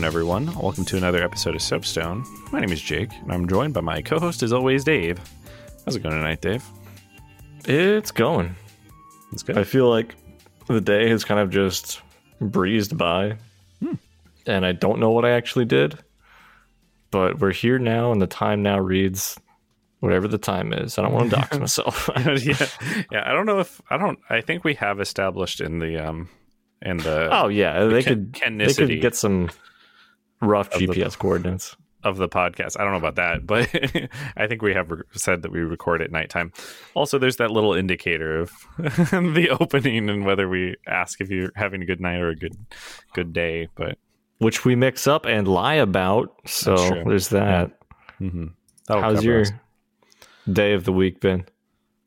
Going, everyone? Welcome to another episode of Soapstone. My name is Jake, and I'm joined by my co-host, as always, Dave. How's it going tonight, Dave? It's going. It's good. I feel like the day has kind of just breezed by, and I don't know what I actually did. But we're here now, and the time now reads whatever the time is. I don't want to dox myself. yeah, yeah. I don't know if I don't. I think we have established in the um in the oh yeah, they Ken- could they could get some rough the- GPS coordinates. of the podcast. I don't know about that, but I think we have re- said that we record at nighttime. Also, there's that little indicator of the opening and whether we ask if you're having a good night or a good good day. But Which we mix up and lie about. So there's that. mm-hmm. How's your us. day of the week been?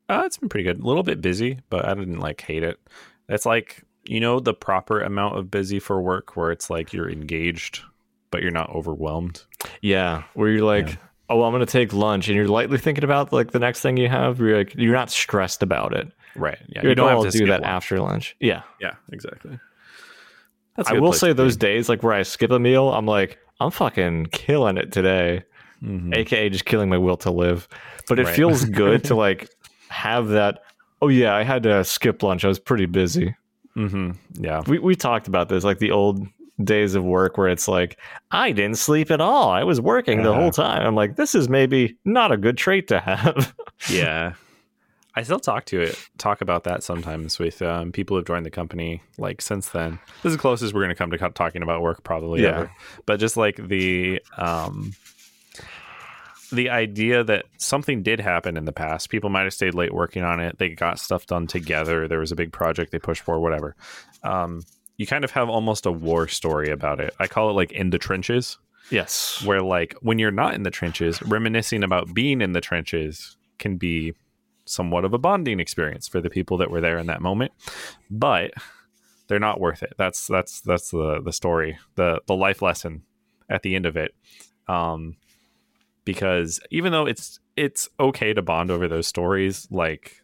Uh, it's been pretty good. A little bit busy, but I didn't like hate it. It's like you know the proper amount of busy for work, where it's like you're engaged, but you're not overwhelmed. Yeah, where you're like, Yeah. oh, I'm gonna take lunch, and you're lightly thinking about like the next thing you have. You're like, you're not stressed about it. Right? Yeah. You're you don't have "Oh, to do that lunch. after lunch. Yeah, Yeah. Exactly. That's a I good will say to be. those days like where I skip a meal, I'm like, I'm fucking killing it today, Mhm. aka just killing my will to live. But it Right. feels good to like have that. Oh yeah, I had to skip lunch. I was pretty busy. Mhm. Yeah. We we talked about this, like the old days of work where it's like I didn't sleep at all. I was working the Uh-huh. whole time. I'm like, this is maybe not a good trait to have. yeah i still talk to it talk about that sometimes with um, people who've joined the company like since then this is the closest we're going to come to talking about work probably Yeah. ever but just like the um the idea that something did happen in the past people might have stayed late working on it they got stuff done together there was a big project they pushed for whatever um you kind of have almost a war story about it. I call it like in the trenches. Yes. where like when you're not in the trenches reminiscing about being in the trenches can be somewhat of a bonding experience for the people that were there in that moment but they're not worth it. That's that's that's the the story the the life lesson at the end of it. Um because even though it's it's okay to bond over those stories like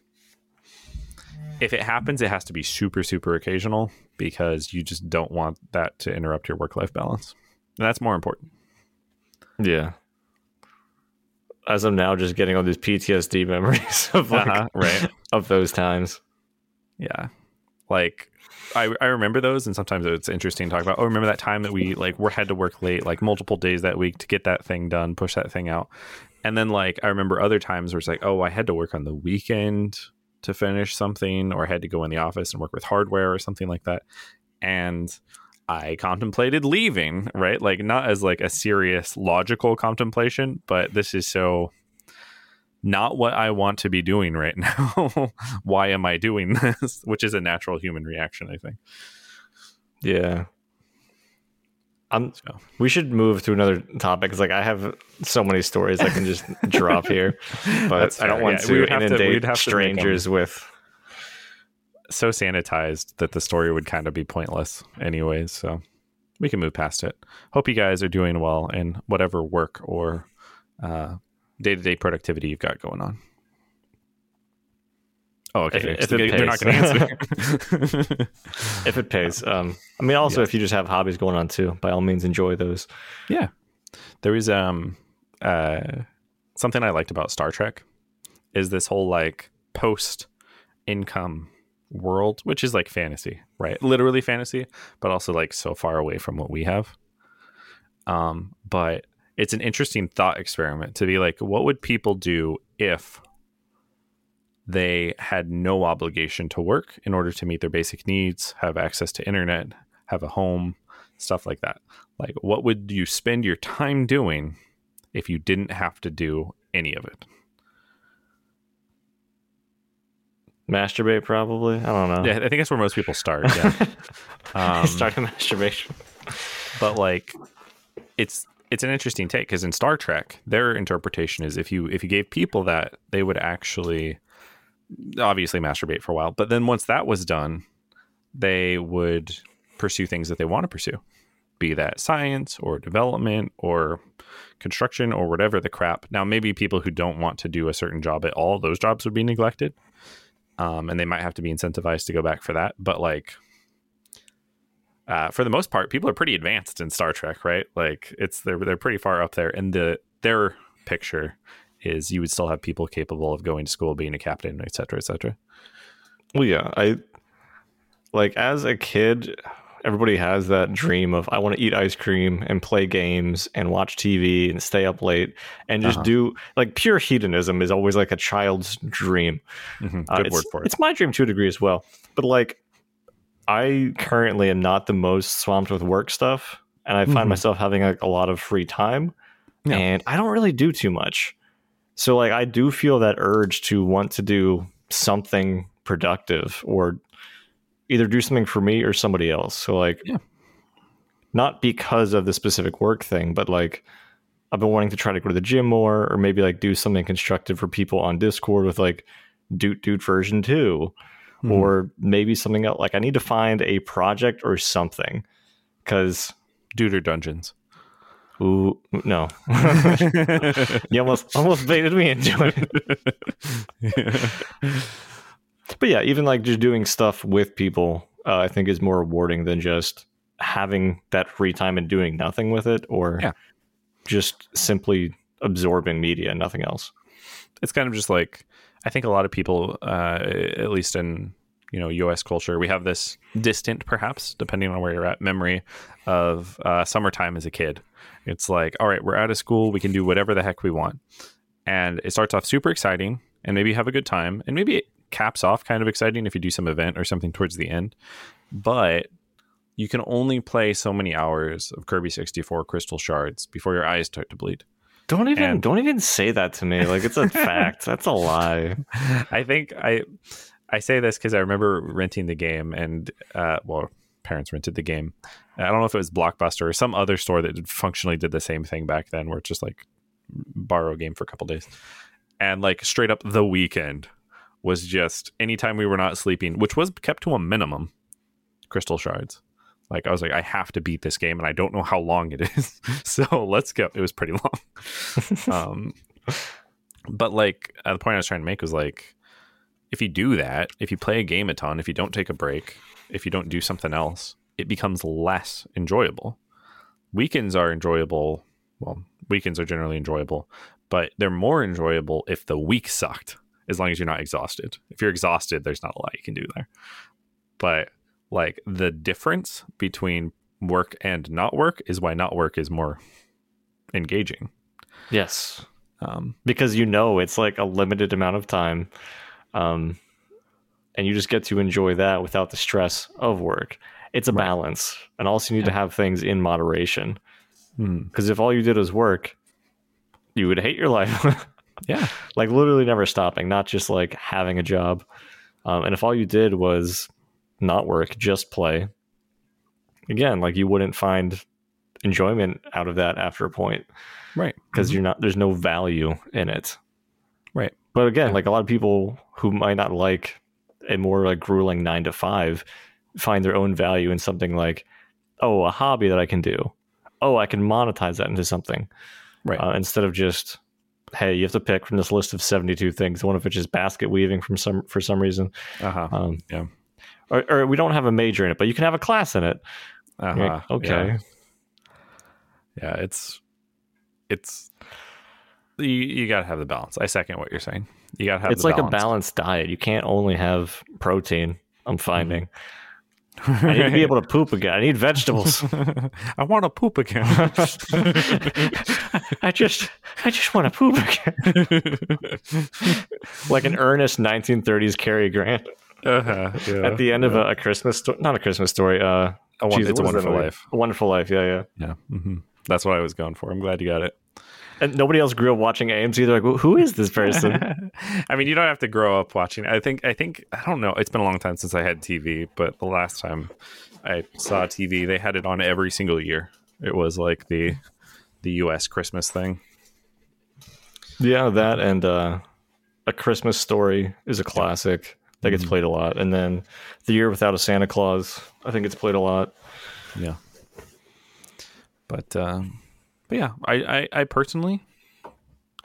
if it happens it has to be super super occasional because you just don't want that to interrupt your work life balance and that's more important Yeah. As I'm now just getting all these PTSD memories of like, Uh-huh, right. of those times. Yeah. Like I I remember those and sometimes it's interesting to talk about, oh remember that time that we like we had to work late like multiple days that week to get that thing done, push that thing out. And then like I remember other times where it's like, oh I had to work on the weekend to finish something or had to go in the office and work with hardware or something like that. And I contemplated leaving, right? Like not as like a serious logical contemplation, but this is so not what I want to be doing right now. Why am I doing this? Which is a natural human reaction, I think. Yeah. I'm, So. we should move to another topic because like I have so many stories I can just drop here, but I don't want Yeah, to would have to- inundate we'd have to strangers with. So sanitized that the story would kind of be pointless, anyways. So we can move past it. Hope you guys are doing well in whatever work or day to day productivity you've got going on. Oh, okay. If if it they're not going to answer. If it pays, um, I mean, also Yeah. if you just have hobbies going on too, by all means enjoy those. Yeah. There was um uh something I liked about Star Trek is this whole like post income world, which is like fantasy, right? Literally fantasy, but also like so far away from what we have. Um, but it's an interesting thought experiment to be like, what would people do if they had no obligation to work in order to meet their basic needs, have access to internet, have a home, stuff like that? Like, what would you spend your time doing if you didn't have to do any of it? Masturbate, probably. I don't know. Yeah, I think that's where most people start. Yeah. Um, Starting masturbation. but like it's it's an interesting take because in Star Trek, their interpretation is if you if you gave people that, they would actually obviously masturbate for a while, but then once that was done, they would pursue things that they want to pursue, be that science or development or construction or whatever the crap. Now, maybe people who don't want to do a certain job at all, those jobs would be neglected, um, and they might have to be incentivized to go back for that. But like uh, for the most part, people are pretty advanced in Star Trek, right? Like it's they're they're pretty far up there, and the their picture is you would still have people capable of going to school, being a captain, et cetera, et cetera. Well, yeah, I like as a kid, everybody has that dream of I want to eat ice cream and play games and watch TV and stay up late and just Uh-huh. do like pure hedonism is always like a child's dream. Mhm, Uh, Good it's, word for it. It's my dream to a degree as well. But like, I currently am not the most swamped with work stuff, and I find Mhm. myself having like a lot of free time, Yeah. and I don't really do too much. So like, I do feel that urge to want to do something productive or either do something for me or somebody else. So like, Yeah. not because of the specific work thing, but like. I've been wanting to try to go to the gym more, or maybe like do something constructive for people on Discord with like Dude Dude version 2 Mhm. or maybe something else. Like I need to find a project or something because Duder Dungeons. Ooh no, you almost almost baited me into it. But yeah, even like just doing stuff with people, uh, I think is more rewarding than just having that free time and doing nothing with it, or Yeah. just simply absorbing media and nothing else. it's kind of just like I think a lot of people, uh, at least in you know U.S. culture, we have this distant, perhaps depending on where you're at, memory of uh, summertime as a kid. It's like, all right, we're out of school, we can do whatever the heck we want, and it starts off super exciting, and maybe you have a good time, and maybe it caps off kind of exciting if you do some event or something towards the end, but you can only play so many hours of Kirby 64 Crystal Shards before your eyes start to bleed. Don't even And- don't even say that to me. Like it's a fact. That's a lie. I think I I say this because I remember renting the game and uh, well, parents rented the game. I don't know if it was Blockbuster or some other store that functionally did the same thing back then, where it's just like borrow a game for a couple days, and like straight up the weekend was just anytime we were not sleeping, which was kept to a minimum. Crystal shards. Like I was like, I have to beat this game, and I don't know how long it is. so let's go. It was pretty long. um, but like uh, the point I was trying to make was like, if you do that, if you play a game a ton, if you don't take a break, if you don't do something else, it becomes less enjoyable. Weekends are enjoyable. Well, weekends are generally enjoyable, but they're more enjoyable if the week sucked, as long as you're not exhausted. If you're exhausted, there's not a lot you can do there. But like the difference between work and not work is why not work is more engaging. Yes. Um, because you know it's like a limited amount of time um, and you just get to enjoy that without the stress of work. It's a Right. balance and also you need to have things in moderation. Hmm, because if all you did was work you would hate your life. Yeah, like literally never stopping not just like having a job. Um, and if all you did was not work just play again like you wouldn't find enjoyment out of that after a point. Right. because you're not there's no value in it. But again like a lot of people who might not like a more like grueling nine to five find their own value in something like oh a hobby that i can do oh i can monetize that into something Right. uh, instead of just hey you have to pick from this list of 72 things one of which is basket weaving from some for some reason Uh huh. um, Yeah. or, or we don't have a major in it but you can have a class in it Uh-huh. Like, okay Yeah. yeah, it's it's you, you gotta have the balance. I second what you're saying. You gotta have it's like balance. a balanced diet you can't only have protein i'm Mm-hmm. finding I need to be able to poop again. I need vegetables. I want to poop again. I just, I just want to poop again. like an earnest 1930s Cary Grant uh-huh, yeah. at the end of a, a Christmas story. Not a Christmas story. Uh, A Won- geez, It's a what is that Wonderful? Life. A Wonderful Life. Yeah, yeah. yeah, hmm that's what I was going for. I'm glad you got it. And nobody else grew up watching AMC. They're like, well, who is this person? I mean, you don't have to grow up watching. I think. I think. I don't know. It's been a long time since I had TV, but the last time I saw TV, they had it on every single year. It was like the the U.S. Christmas thing. yeah, that and uh, a Christmas story is a classic that gets played a lot. And then The Year Without a Santa Claus, I think it's played a lot. Yeah. But um, but yeah, I, I I personally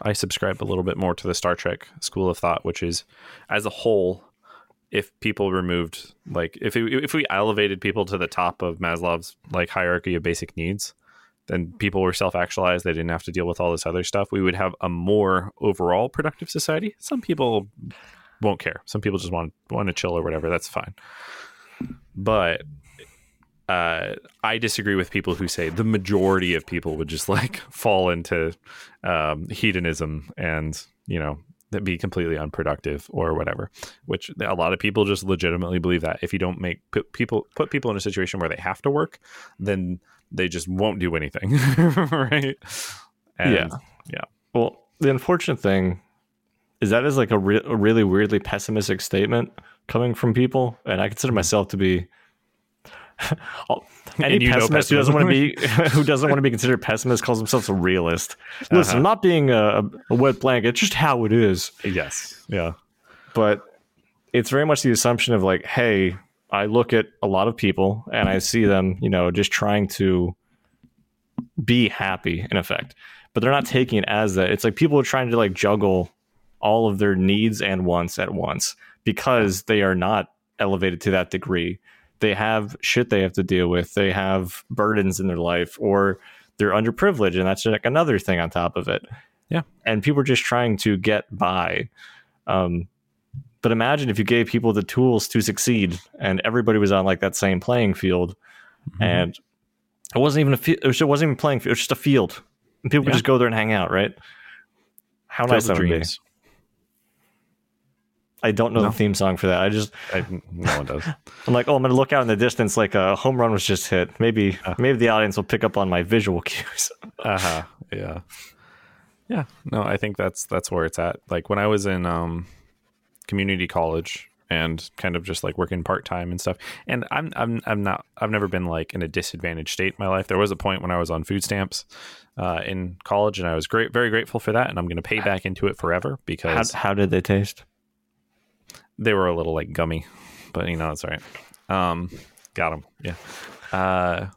I subscribe a little bit more to the Star Trek school of thought, which is as a whole, if people removed like if it, if we elevated people to the top of Maslow's like hierarchy of basic needs, then people were self-actualized. They didn't have to deal with all this other stuff. We would have a more overall productive society. Some people won't care. Some people just want want to chill or whatever. That's fine. But uh, I disagree with people who say the majority of people would just like fall into um, hedonism and you know that be completely unproductive or whatever. Which a lot of people just legitimately believe that if you don't make put people put people in a situation where they have to work, then they just won't do anything, right? And, yeah, yeah. Well, the unfortunate thing is that is like a, re- a really weirdly pessimistic statement coming from people, and I consider myself to be any pessimist who doesn't want to be who doesn't want to be considered pessimist calls themselves a realist. Listen, uh-huh. I'm not being a, a wet blanket; it's just how it is. Yes, yeah, but it's very much the assumption of like, hey, I look at a lot of people and I see them, you know, just trying to be happy in effect, but they're not taking it as that. It's like people are trying to like juggle all of their needs and wants at once because they are not elevated to that degree they have shit they have to deal with. They have burdens in their life, or they're underprivileged, and that's like another thing on top of it. Yeah, and people are just trying to get by. Um, but imagine if you gave people the tools to succeed, and everybody was on like that same playing field, mm-hmm. and it wasn't even a field. It wasn't even playing field. It was just a field, and people yeah. could just go there and hang out. Right? How nice that would be. I don't know no. the theme song for that. I just I, no one does. I'm like, oh, I'm gonna look out in the distance, like a home run was just hit. Maybe uh, maybe the audience will pick up on my visual cues. uh huh. Yeah. Yeah. No, I think that's that's where it's at. Like when I was in um, community college and kind of just like working part time and stuff. And I'm I'm I'm not I've never been like in a disadvantaged state in my life. There was a point when I was on food stamps uh, in college, and I was great, very grateful for that. And I'm going to pay back into it forever because how, how did they taste? They were a little like gummy, but you know it's all right. Um, got them. Yeah. Uh,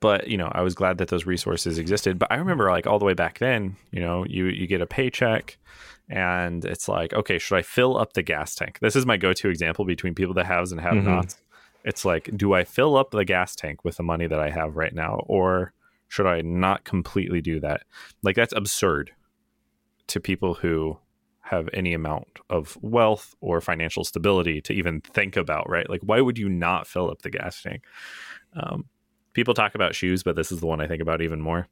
but you know, I was glad that those resources existed. But I remember like all the way back then, you know, you you get a paycheck and it's like, okay, should I fill up the gas tank? This is my go-to example between people that haves and have mm-hmm. nots. It's like, do I fill up the gas tank with the money that I have right now, or should I not completely do that? Like that's absurd to people who have any amount of wealth or financial stability to even think about, right? Like, why would you not fill up the gas tank? Um, people talk about shoes, but this is the one I think about even more.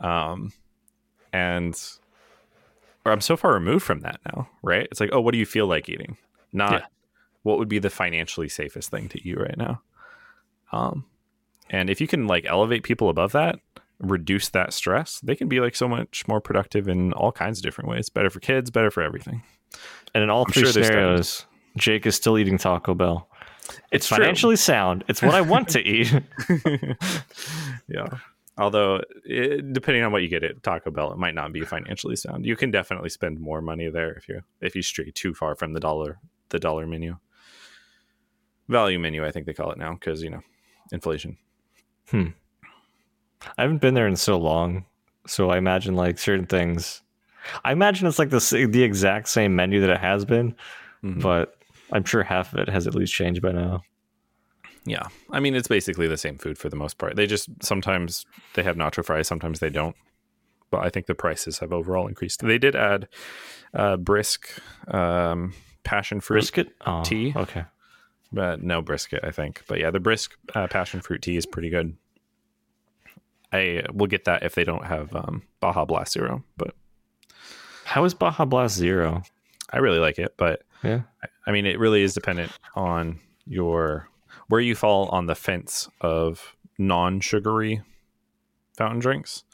Um, and or I'm so far removed from that now, right? It's like, oh, what do you feel like eating? Not yeah. what would be the financially safest thing to eat right now. Um, and if you can like elevate people above that, reduce that stress, they can be like so much more productive in all kinds of different ways. Better for kids, better for everything. And in all I'm three sure scenarios, Jake is still eating Taco Bell. It's, it's financially sound. It's what I want to eat. yeah. Although, it, depending on what you get at Taco Bell, it might not be financially sound. You can definitely spend more money there if you if you stray too far from the dollar the dollar menu, value menu. I think they call it now because you know inflation. Hmm. I haven't been there in so long, so I imagine like certain things. I imagine it's like the the exact same menu that it has been, mm-hmm. but I'm sure half of it has at least changed by now. Yeah, I mean it's basically the same food for the most part. They just sometimes they have nacho fries, sometimes they don't. But I think the prices have overall increased. They did add uh, brisk um, passion fruit brisket oh, tea. Okay, but no brisket, I think. But yeah, the brisk uh, passion fruit tea is pretty good. I will get that if they don't have um, Baja Blast Zero. But how is Baja Blast Zero? I really like it, but yeah, I mean, it really is dependent on your where you fall on the fence of non-sugary fountain drinks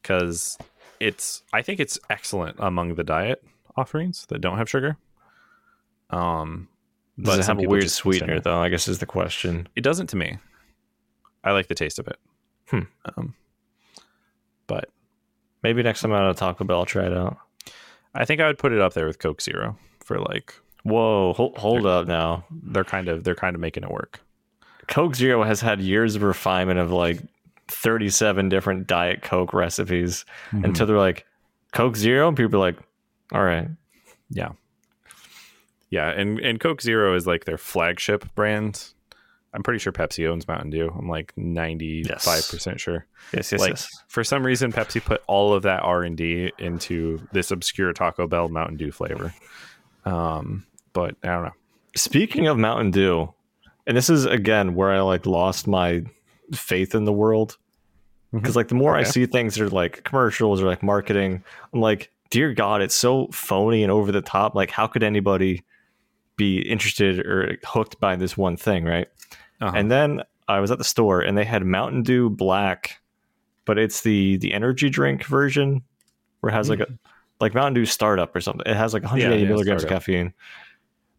because it's I think it's excellent among the diet offerings that don't have sugar. Um, does it have a weird sweetener though? I guess is the question. It doesn't to me. I like the taste of it. Hmm. Um, but maybe next time I'm at a Taco Bell, I'll try it out. I think I would put it up there with Coke Zero for like. Whoa, hold, hold up now. They're kind of they're kind of making it work. Coke Zero has had years of refinement of like 37 different Diet Coke recipes mm-hmm. until they're like Coke Zero, and people are like, all right, yeah. Yeah, and and Coke Zero is like their flagship brand. I'm pretty sure Pepsi owns Mountain Dew. I'm like 95% sure. Yes, yes, like yes. for some reason Pepsi put all of that R&D into this obscure Taco Bell Mountain Dew flavor. Um, but I don't know. Speaking of Mountain Dew, and this is again where I like lost my faith in the world because like the more I see things that are like commercials or like marketing, I'm like, dear God, it's so phony and over the top. Like, how could anybody be interested or hooked by this one thing, right? Uh-huh. And then I was at the store and they had Mountain Dew Black, but it's the the energy drink version where it has like a like Mountain Dew Startup or something. It has like 180 Hmm. Yeah, yeah, milligrams of caffeine,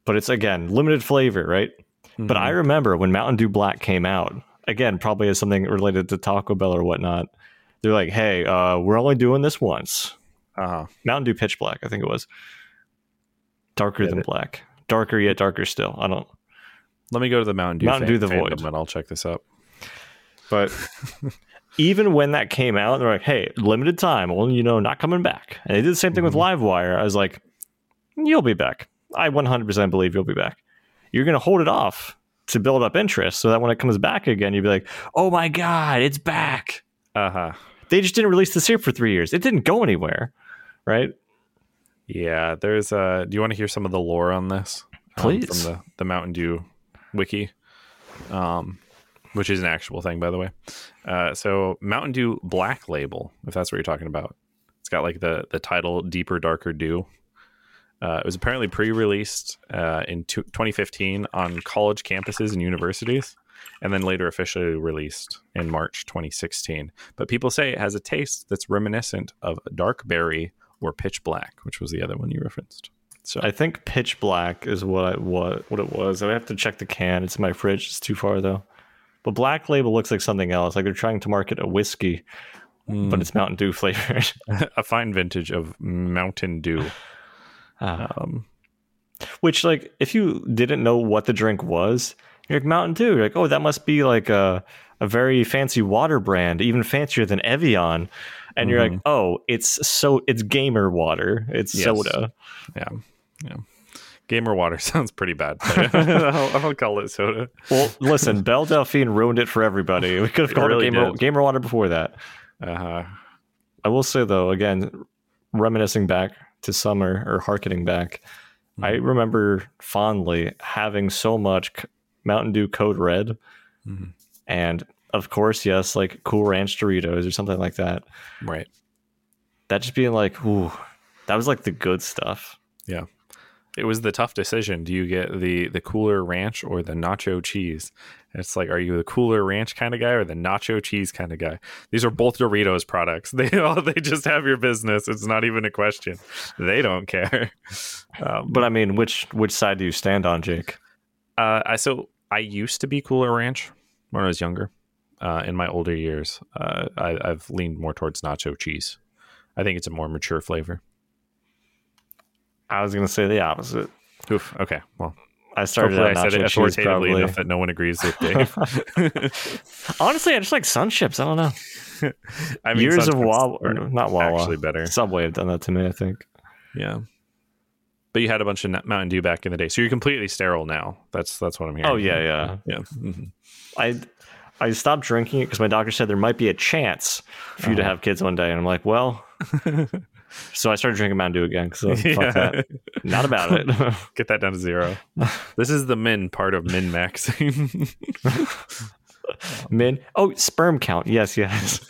but it's again limited flavor, right? But Mhm. I remember when Mountain Dew Black came out, again, probably as something related to Taco Bell or whatnot. They're like, "Hey, uh, we're only doing this once." uh-huh. Mountain Dew Pitch Black, I think it was darker Yeah, than black, darker yet darker still. I don't. Let me go to the Mountain Dew Mountain fan- Dew the Void. and I'll check this up. But even when that came out, they're like, "Hey, limited time, well, you know, not coming back." And they did the same thing with Mhm. Livewire. I was like, "You'll be back. I 100% believe you'll be back. You're going to hold it off to build up interest, so that when it comes back again, you'd be like, "Oh my god, it's back!" Uh-huh. They just didn't release the syrup for three years. It didn't go anywhere, right? Yeah, there's uh do you want to hear some of the lore on this? Um, Please. from the, the Mountain Dew wiki. Um which is an actual thing by the way. Uh so Mountain Dew Black Label, if that's what you're talking about. It's got like the the title Deeper Darker Dew. Uh, it was apparently pre-released uh, in two- 2015 on college campuses and universities, and then later officially released in March 2016. But people say it has a taste that's reminiscent of dark berry or pitch black, which was the other one you referenced. So I think pitch black is what I, what what it was. I have to check the can. It's in my fridge. It's too far though. But black label looks like something else. Like they're trying to market a whiskey, Mm. but it's Mountain Dew flavored. a fine vintage of Mountain Dew. Ah. Um, Which, like, if you didn't know what the drink was, you're like Mountain Dew. You're like, oh, that must be like a a very fancy water brand, even fancier than Evian. And you're like, oh, it's so it's gamer water. It's Yes. soda. yeah, yeah. Gamer water sounds pretty bad. I'll, I'll call it soda. Well, listen, Belle Delphine ruined it for everybody. We could have It called really it gamer, gamer water before that. Uh-huh. I will say though, again, reminiscing back to summer or harkening back, I remember fondly having so much Mountain Dew Code Red, Mhm. and of course, yes, like Cool Ranch Doritos or something like that. Right. That just being like, ooh, that was like the good stuff. It was the tough decision. Do you get the the cooler ranch or the nacho cheese? It's like, are you the cooler ranch kind of guy or the nacho cheese kind of guy? These are both Doritos products. They all they just have your business. It's not even a question. They don't care. Um, But I mean, which which side do you stand on, Jake? Uh, I so I used to be Cooler Ranch when I was younger. Uh, in my older years, uh, I, I've leaned more towards nacho cheese. I think it's a more mature flavor. I was gonna say the opposite. Oof. Okay. Well, I started I said it authoritatively probably. enough that no one agrees with Dave. Honestly, I just like sun chips. I don't know. I mean, Years of Wawa, not Wawa, actually better. Subway have done that to me. I think. Yeah. But you had a bunch of Mountain Dew back in the day, so you're completely sterile now. That's that's what I'm hearing. Oh yeah, yeah. yeah. Mhm. I I stopped drinking it because my doctor said there might be a chance for you to Uh-huh. have kids one day, and I'm like, well. So I started drinking Mountain Dew again. So Yeah. that. Not about it. Get that down to zero. this is the min part of min maxing. Min. Oh, sperm count. Yes, yes.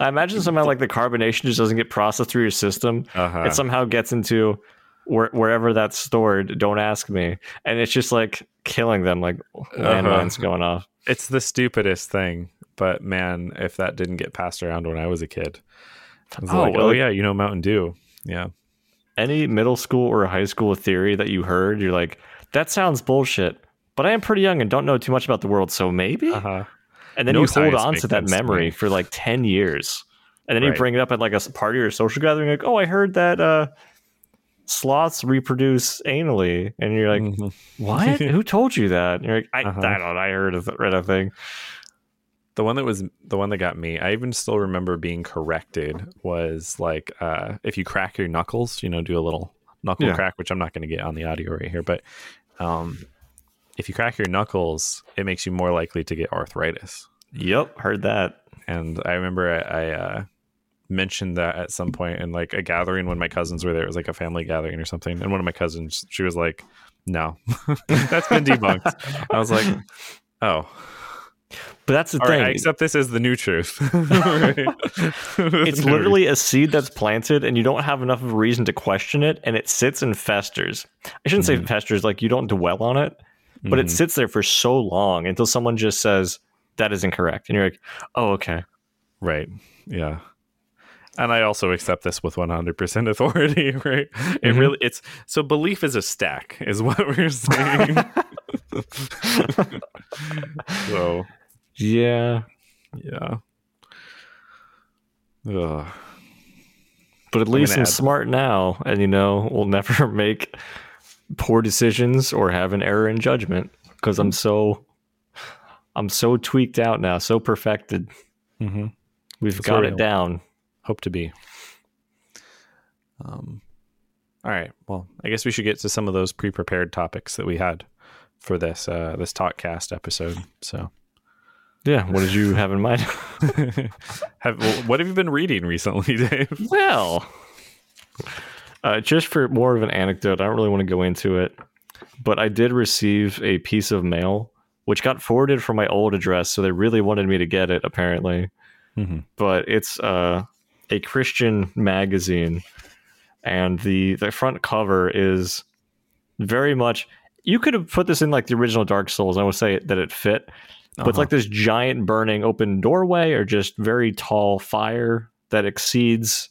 I imagine somehow like the carbonation just doesn't get processed through your system. uh-huh. It somehow gets into where, wherever that's stored. Don't ask me. And it's just like killing them, like Uh-huh. going off. It's the stupidest thing, but man, if that didn't get passed around when I was a kid, was Oh, like, well, oh yeah, you know Mountain Dew. Yeah. Any middle school or high school theory that you heard, you're like, that sounds bullshit. But I am pretty young and don't know too much about the world, so maybe. Uh-huh. And then No you hold on to that memory me. for like 10 years. And then Right. you bring it up at like a party or a social gathering, like, oh, I heard that uh, sloths reproduce anally. And you're like, Mhm. what? Who told you that? And you're like, I, Uh-huh. I don't know. I heard of read a thing. The one that was the one that got me, I even still remember being corrected was like uh if you crack your knuckles, you know, do a little knuckle Yeah. crack, which I'm not going to get on the audio right here, but um, if you crack your knuckles, it makes you more likely to get arthritis. Yep, heard that. And I remember I, I uh, mentioned that at some point in like a gathering when my cousins were there. It was like a family gathering or something. And one of my cousins, she was like, "No, that's been debunked." I was like, "Oh, But that's the all thing. right, I accept this as the new truth." it's literally a seed that's planted and you don't have enough of a reason to question it and it sits and festers. I shouldn't say festers like you don't dwell on it, but it Mhm. sits there for so long until someone just says that is incorrect and you're like, "Oh, okay." Right. Yeah. And I also accept this with 100% authority, right? It Mhm. really it's so belief is a stack is what we're saying. so, Yeah. yeah. Ugh. But at least I'm add- smart now and you know, we'll never make poor decisions or have an error in judgment because I'm so I'm so tweaked out now, so perfected. Mhm. We've That's got it down. Hope to be. Um all right. Well, I guess we should get to some of those pre-prepared topics that we had for this uh this talkcast episode. So, Yeah, what did you have in mind? have well, what have you been reading recently, Dave? Well, uh, just for more of an anecdote, I don't really want to go into it, but I did receive a piece of mail which got forwarded from my old address, so they really wanted me to get it, apparently. Mhm. But it's uh, a Christian magazine, and the the front cover is very much. You could have put this in like the original Dark Souls. I would say that it fit, but it's Uh-huh. like this giant burning open doorway or just very tall fire that exceeds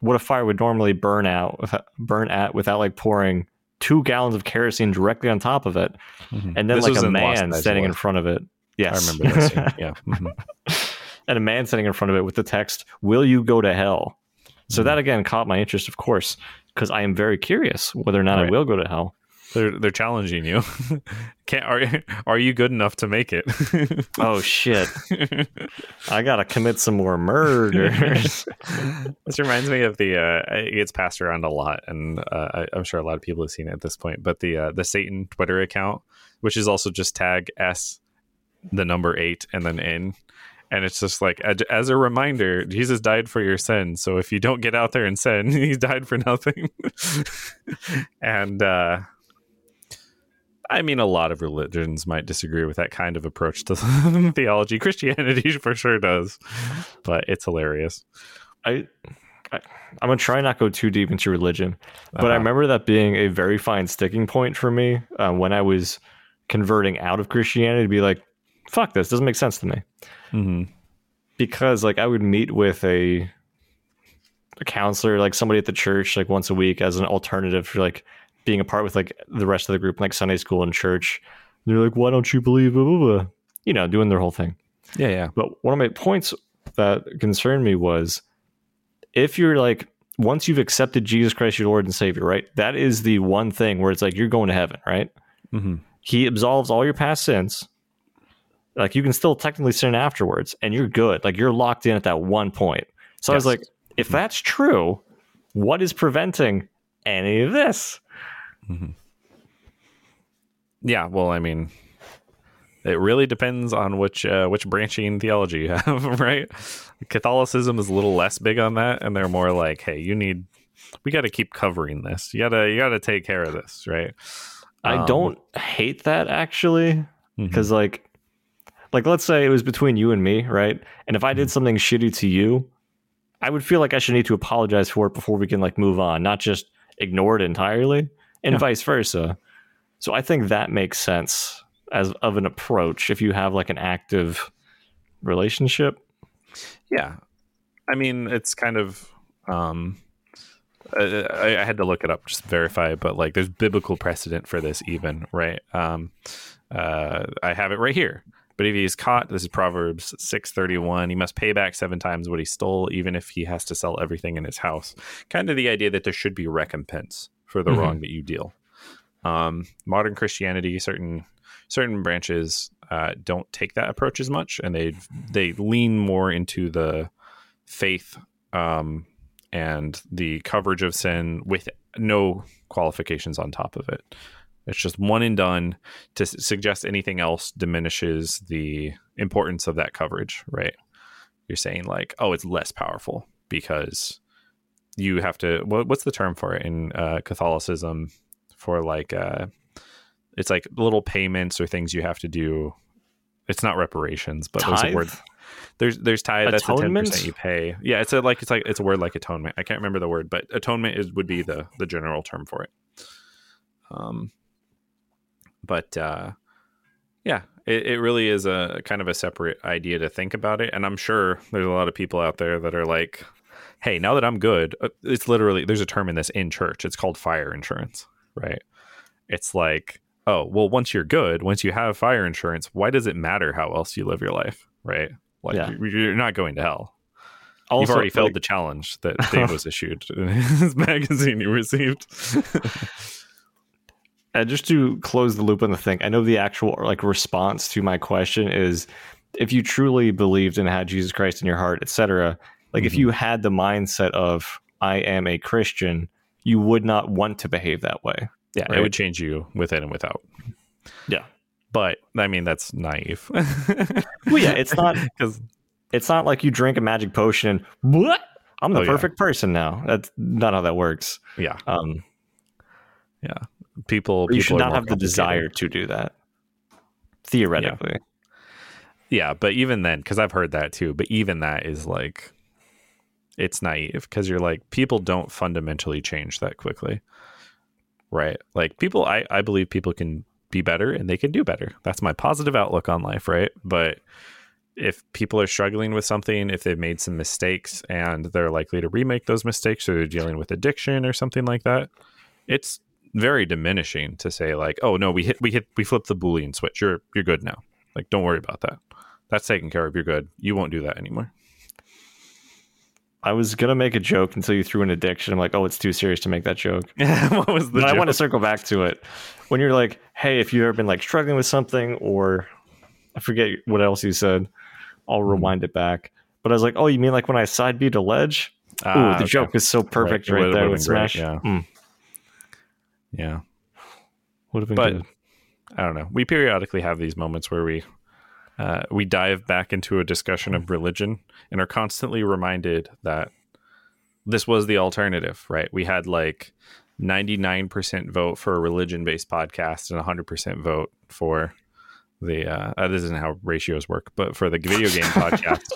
what a fire would normally burn out burn at without like pouring two gallons of kerosene directly on top of it Mhm. and then This like a man standing in front of it yes I remember this. Yeah. yeah. Mhm. And a man sitting in front of it with the text will you go to hell so Mhm. that again caught my interest of course because i am very curious whether or not i will go to hell They're they're challenging you. Can't are are you good enough to make it? oh shit i gotta commit some more murders this reminds me of the uh, it gets passed around a lot, and uh, I, I'm sure a lot of people have seen it at this point. But the uh, the Satan Twitter account, which is also just tag s the number eight and then n. And it's just like as, a reminder, Jesus died for your sins. So if you don't get out there and sin, he died for nothing. and uh, I mean, a lot of religions might disagree with that kind of approach to theology. Christianity for sure does, but it's hilarious. I, I I'm gonna try not go too deep into religion, but I Uh-huh. remember that being a very fine sticking point for me uh, when I was converting out of Christianity to be like, "Fuck this, doesn't make sense to me." Mhm. Because like I would meet with a a counselor, like somebody at the church, like once a week as an alternative for like being apart with like the rest of the group, like Sunday school and church. And they're like, "Why don't you believe?" Blah, blah, blah. You know, doing their whole thing. Yeah, yeah. But one of my points that concerned me was if you're like, once you've accepted Jesus Christ, your Lord and Savior, right? That is the one thing where it's like you're going to heaven, right? hmm He absolves all your past sins. Like you can still technically sin afterwards and you're good. Like you're locked in at that one point. So I was like, if that's true, what is preventing any of this? Yeah, well, I mean, it really depends on which uh, which branching theology you have, right? Catholicism is a little less big on that, and they're more like, "Hey, you need, we got to keep covering this. You gotta, you gotta take care of this, right?" I Um, don't hate that actually. because like like let's say it was between you and me right and if i did something shitty to you i would feel like i should need to apologize for it before we can like move on not just ignore it entirely and Yeah. vice versa so i think that makes sense as of an approach if you have like an active relationship Yeah, I mean, it's kind of. Um, I, I I had to look it up just to verify, but like, there's biblical precedent for this, even right. Um, uh, I have it right here. But if he is caught, this is Proverbs six thirty one. He must pay back seven times what he stole, even if he has to sell everything in his house. Kind of the idea that there should be recompense for the Mhm. wrong that you deal. Um, modern Christianity, certain certain branches uh, don't take that approach as much, and they they lean more into the faith um, and the coverage of sin with no qualifications on top of it. It's just one and done. To suggest anything else diminishes the importance of that coverage, right? You're saying like, oh, it's less powerful because you have to. What, what's the term for it in uh, Catholicism? For like, uh, it's like little payments or things you have to do. It's not reparations, but there's a word. There's there's tithe. That's the ten percent you pay. Yeah, it's a like it's like it's a word like atonement. I can't remember the word, but atonement is would be the the general term for it. Um, but uh, yeah, it, it really is a kind of a separate idea to think about it, and I'm sure there's a lot of people out there that are like, "Hey, now that I'm good, uh, it's literally there's a term in this in church. It's called fire insurance, right? It's like." Oh well, once you're good, once you have fire insurance, why does it matter how else you live your life, right? Like Yeah. you're, you're not going to hell. Also, You've already failed like, the challenge that Dave was issued in his magazine he received. And just to close the loop on the thing, I know the actual like response to my question is if you truly believed and had Jesus Christ in your heart, etc. Like if Mhm. you had the mindset of I am a Christian, you would not want to behave that way. yeah, it would change you within and without. Yeah. But I mean, that's naive. Well, yeah, it's not because it's not like you drink a magic potion and what? I'm the Oh, yeah. perfect person now. That's not how that works. yeah, Um, people you people should not have the desire to do that. Theoretically. Yeah, but even then, because I've heard that too. But even that is like, it's naive because you're like people don't fundamentally change that quickly, right? Like people, I I believe people can be better and they can do better. That's my positive outlook on life, right? But if people are struggling with something, if they've made some mistakes and they're likely to remake those mistakes, or they're dealing with addiction or something like that, it's very diminishing to say like, oh no, we hit we hit we flipped the boolean switch. You're you're good now. Like don't worry about that. That's taken care of. You're good. You won't do that anymore. I was gonna make a joke until you threw an addiction. I'm like, oh, it's too serious to make that joke. what was the But I want to circle back to it. When you're like, hey, if you've ever been like struggling with something, or I forget what else you said, I'll Hmm. rewind it back. But I was like, oh, you mean like when I side beat a ledge? Ooh, Ah, the okay. joke is so perfect It right, there with great, Smash. yeah. Mm, Yeah. would have been But- good. I don't know. We periodically have these moments where we uh, we dive back into a discussion of religion and are constantly reminded that this was the alternative, right? We had like 99% vote for a religion based podcast and 100% vote for the uh, uh, this isn't how ratios work, but for the video game podcast.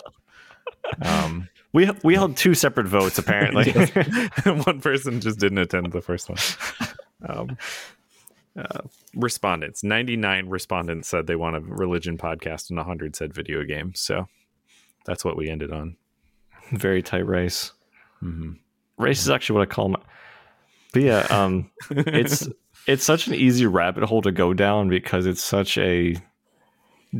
Um, We we held two separate votes apparently. one person just didn't attend the first one. Um, uh, respondents 99 respondents said they want a religion podcast and 100 said video games. So that's what we ended on. Very tight race. hmm Race is actually what I call my. But yeah, um, it's it's such an easy rabbit hole to go down because it's such a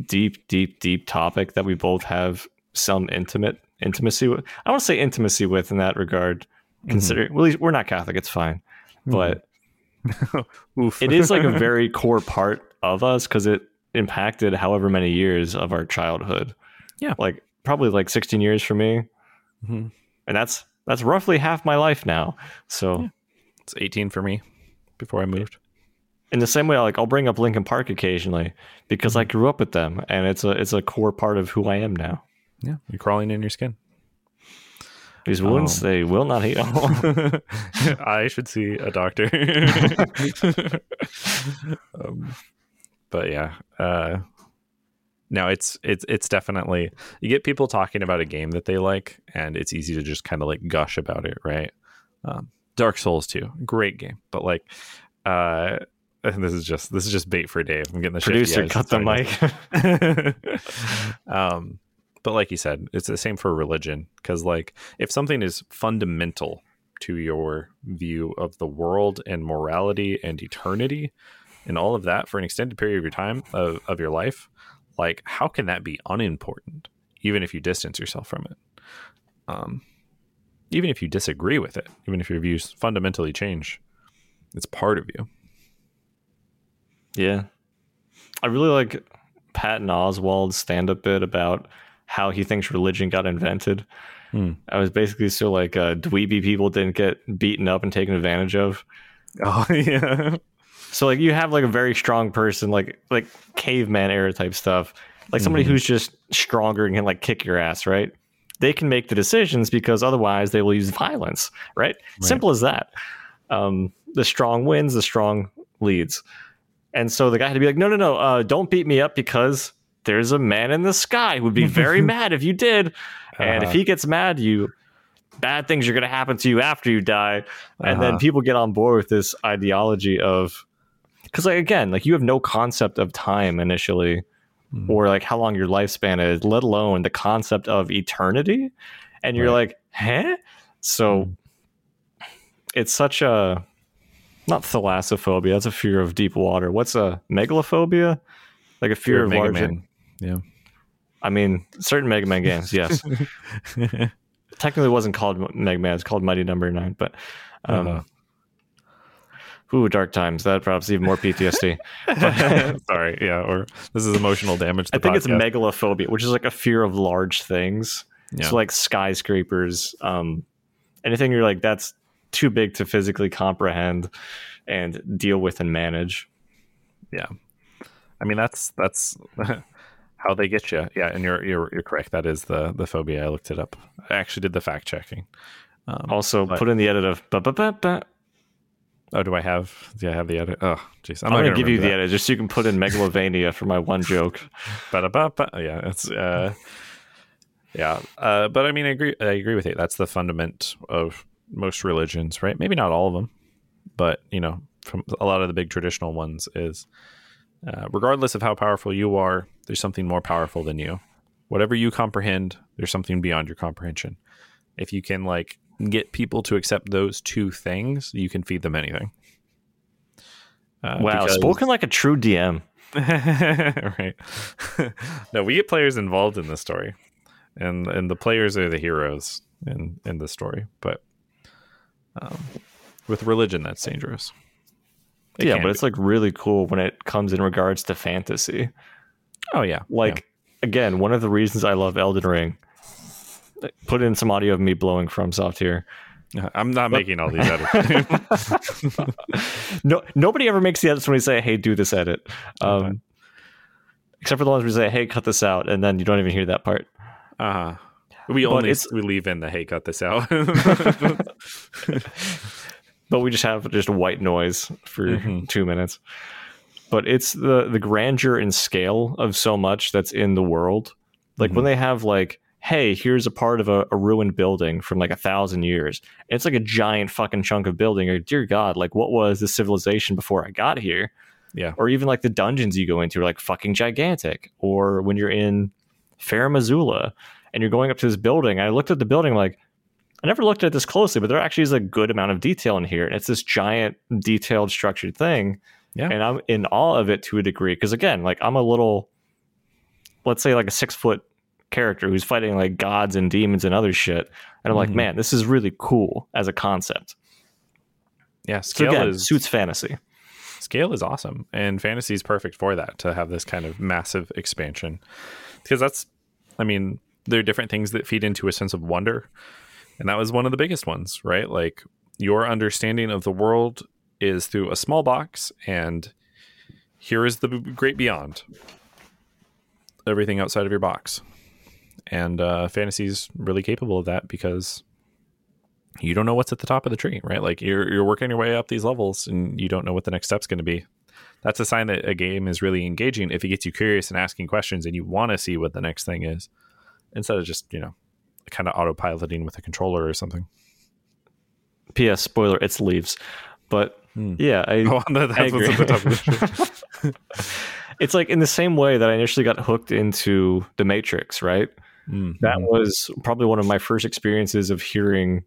deep, deep, deep topic that we both have some intimate intimacy with. I want to say intimacy with in that regard. Considering, well, we're not Catholic, it's fine, but Oof. it is like a very core part of us because it impacted however many years of our childhood. Yeah. like probably like 16 years for me, Mhm. and that's that's roughly half my life now. So. Yeah. It's 18 for me before I moved. in the same way like I'll bring up Linkin Park occasionally because I grew up with them and it's a it's a core part of who I am now. Yeah. You're crawling in your skin. These wounds Oh. they will not heal. I should see a doctor. um, but yeah, uh, no, it's it's it's definitely you get people talking about a game that they like, and it's easy to just kind of like gush about it, right? Um, Dark Souls 2, great game, but like, uh, this is just this is just bait for Dave. I'm getting the Producer cut the mic. um, but like you said, it's the same for religion because like if something is fundamental to your view of the world and morality and eternity and all of that for an extended period of your time of, of your life, like how can that be unimportant even if you distance yourself from it? Um, even if you disagree with it, even if your views fundamentally change, it's part of you. yeah. I really like Patton Oswalt's stand up bit about how he thinks religion got invented. Hmm. I was basically so like uh, dweeby people didn't get beaten up and taken advantage of. Oh yeah. So like you have like a very strong person, like like caveman era type stuff, like somebody Mhm. who's just stronger and can like kick your ass, right? They can make the decisions because otherwise they will use violence, right? Simple as that. Um, the strong wins, the strong leads, and so the guy had to be like, no, no, no, uh, don't beat me up because there's a man in the sky who would be very mad if you did, and if Uh-huh. he gets mad, you bad things are going to happen to you after you die and then Uh-huh. people get on board with this ideology of because like again like you have no concept of time initially Mhm. or like how long your lifespan is let alone the concept of eternity and you're Right. like huh so Mhm. it's such a not thalassophobia that's a fear of deep water what's a megalophobia like a fear, of large. Yeah. i mean certain mega man games yes technically wasn't called mega man it's called mighty number nine but um Uh-huh. Ooh, dark times. That perhaps even more PTSD. Sorry. Yeah. Or this is emotional damage. I think it's megalophobia, which is like a fear of large things. Yeah. So like skyscrapers, um, anything you're like that's too big to physically comprehend and deal with and manage. Yeah, I mean, that's that's how they get you. Yeah, and you're you're you're correct. That is the the phobia. I looked it up. I actually did the fact checking. Um, Also, But- put in the edit of ba ba ba ba. oh, do I have? Do I have the edit? Oh, jeez. I'm, gonna, give you the edit just so you can put in megalovania for my one joke. Ba-da-ba-ba. Yeah, it's uh, yeah. Uh, but I mean, I agree. I agree with it. That's the fundament of most religions, right? Maybe not all of them, but you know, from a lot of the big traditional ones, is uh, regardless of how powerful you are, there's something more powerful than you. Whatever you comprehend, there's something beyond your comprehension. If you can like get people to accept those two things, you can feed them anything. Uh, Wow, because- spoken like a true DM. right. no, we get players involved in this story, and and the players are the heroes in in the story. But um, with religion, that's dangerous. It yeah, but be. it's like really cool when it comes in regards to fantasy. oh yeah, Like again, one of the reasons I love Elden Ring. Put in some audio of me blowing from soft here. I'm not making all these edits. No, nobody ever makes the edits when we say, "Hey, do this edit," um, Okay. except for the ones we say, "Hey, cut this out," and then you don't even hear that part. uh huh. We But only we leave in the hey, cut this out. But we just have just white noise for Mhm. two minutes. But it's the the grandeur and scale of so much that's in the world. Like when they have like, "Hey, here's a part of a, a ruined building from like a thousand years." It's like a giant fucking chunk of building. Or dear God, like what was this civilization before I got here? yeah, or even like the dungeons you go into are like fucking gigantic. Or when you're in Farum Azula and you're going up to this building, I looked at the building like I never looked at this closely, but there actually is a good amount of detail in here, and it's this giant, detailed, structured thing. Yeah. and I'm in awe of it to a degree because again, like I'm a little, let's say like a six foot character who's fighting like gods and demons and other shit, and I'm like, Mhm. man, this is really cool as a concept. yeah. So Scale again, is suits fantasy. scale is awesome and fantasy is perfect for that to have this kind of massive expansion because that's i mean there are different things that feed into a sense of wonder and that was one of the biggest ones right like your understanding of the world is through a small box and here is the great beyond everything outside of your box and uh fantasy's really capable of that because you don't know what's at the top of the tree, right? Like you're you're working your way up these levels and you don't know what the next step's going to be. That's a sign that a game is really engaging if it gets you curious and asking questions and you want to see what the next thing is instead of just, you know, kind of autopiloting with a controller or something. P.S. Spoiler: It's leaves, but Hmm. yeah, I, Oh, that- that's what's at the the it's like in the same way that I initially got hooked into The Matrix, right? Mm, That mhm. was probably one of my first experiences of hearing,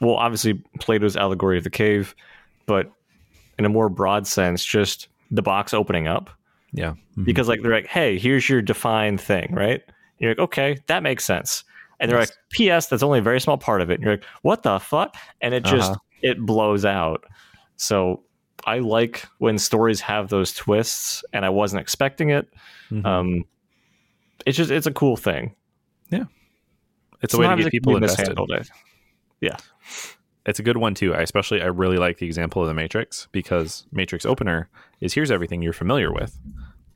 well, obviously Plato's allegory of the cave, but in a more broad sense, just the box opening up. yeah. Mhm. Because, like, they're like, hey, here's your defined thing, right? And you're like, okay, that makes sense. And they're like, P.S., that's only a very small part of it. And you're like, what the fuck? And it just, Uh-huh. it blows out. So I like when stories have those twists, and I wasn't expecting it. Mhm. Um, it's just it's a cool thing. Yeah, it's a way to get people invested. mishandled, I- Yeah. It's a good one too. I especially I really like the example of the Matrix because Matrix opener is here's everything you're familiar with.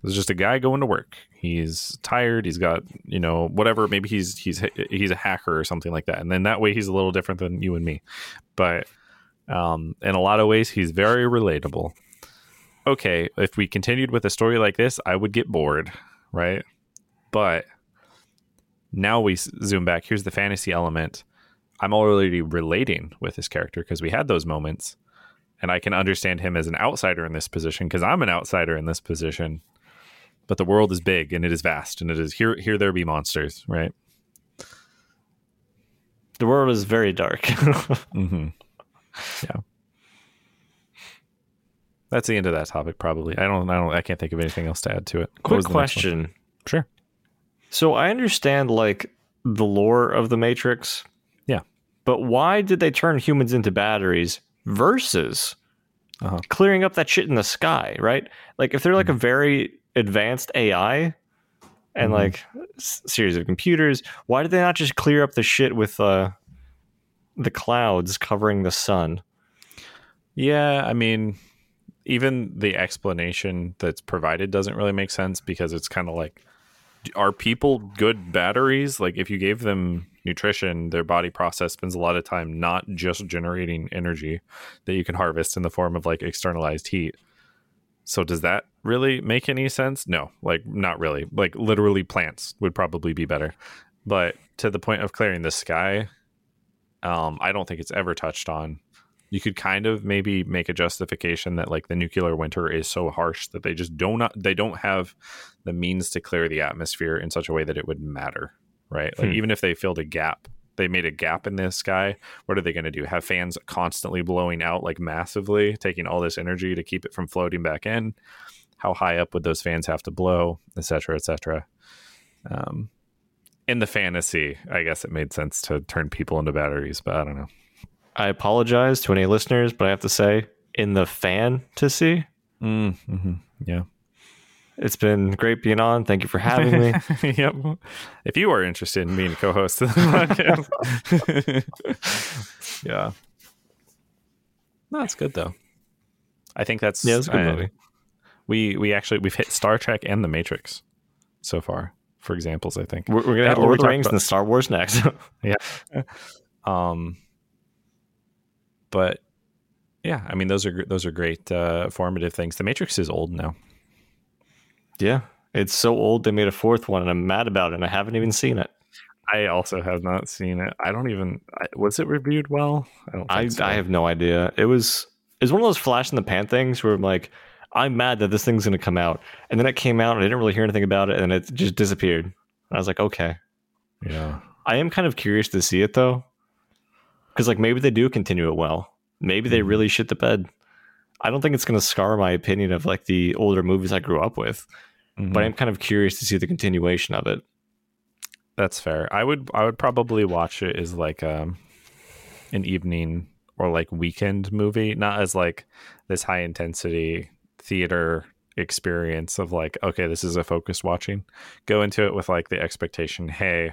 There's just a guy going to work. He's tired. He's got you know whatever. Maybe he's he's he's a hacker or something like that. And then that way he's a little different than you and me. But um, in a lot of ways, he's very relatable. Okay, if we continued with a story like this, I would get bored, right? But now we zoom back. Here's the fantasy element. I'm already relating with this character because we had those moments, and I can understand him as an outsider in this position because I'm an outsider in this position. But the world is big and it is vast, and it is here. Here there be monsters, right? The world is very dark. Mm-hmm. Yeah. That's the end of that topic. Probably. I don't. I don't. I can't think of anything else to add to it. What Quick was the next one? question. Sure. So I understand like the lore of the Matrix. Yeah. But why did they turn humans into batteries versus Uh-huh. clearing up that shit in the sky, right? Like if they're like a very advanced AI and Mhm. like s- series of computers, why did they not just clear up the shit with uh the clouds covering the sun? Yeah, I mean, even the explanation that's provided doesn't really make sense because it's kind of like, are people good batteries? Like, if you gave them nutrition, their body process spends a lot of time not just generating energy that you can harvest in the form of like externalized heat. So, does that really make any sense? No, like, not really. Like, literally, plants would probably be better. But to the point of clearing the sky, um, I don't think it's ever touched on you could kind of maybe make a justification that like the nuclear winter is so harsh that they just don't they don't have the means to clear the atmosphere in such a way that it would matter right like Hmm. even if they filled a gap they made a gap in the sky what are they going to do have fans constantly blowing out like massively taking all this energy to keep it from floating back in how high up would those fans have to blow et cetera et cetera um, in the fantasy i guess it made sense to turn people into batteries but i don't know I apologize to any listeners, but I have to say, in the fantasy, mm, hmm yeah it's been great being on. Thank you for having me. yep. If you are interested in being co-host of the podcast, yeah. No, it's good though. I think that's yeah, it's a good I- movie. We we actually we've hit Star Trek and The Matrix so far for examples. I think. We're, we're gonna have Lord of the Rings about- and Star Wars next. Yeah. Um, but yeah, I mean those are those are great uh, formative things. The Matrix is old now. yeah, it's so old they made a fourth one, and I'm mad about it. and I haven't even seen it. I also have not seen it. I don't even. Was it reviewed well? I don't. Think I so. I have no idea. It was it was one of those flash in the pan things where I'm like, I'm mad that this thing's gonna come out, and then it came out, and I didn't really hear anything about it, and it just disappeared. And I was like, okay. Yeah. I am kind of curious to see it though, because like maybe they do continue it well. Maybe they Mhm. really shit the bed. I don't think it's gonna scar my opinion of like the older movies I grew up with, Mhm. but I'm kind of curious to see the continuation of it. That's fair. I would I would probably watch it as like um an evening or like weekend movie, not as like this high intensity theater experience of like, okay, this is a focused watching. Go into it with like the expectation, hey,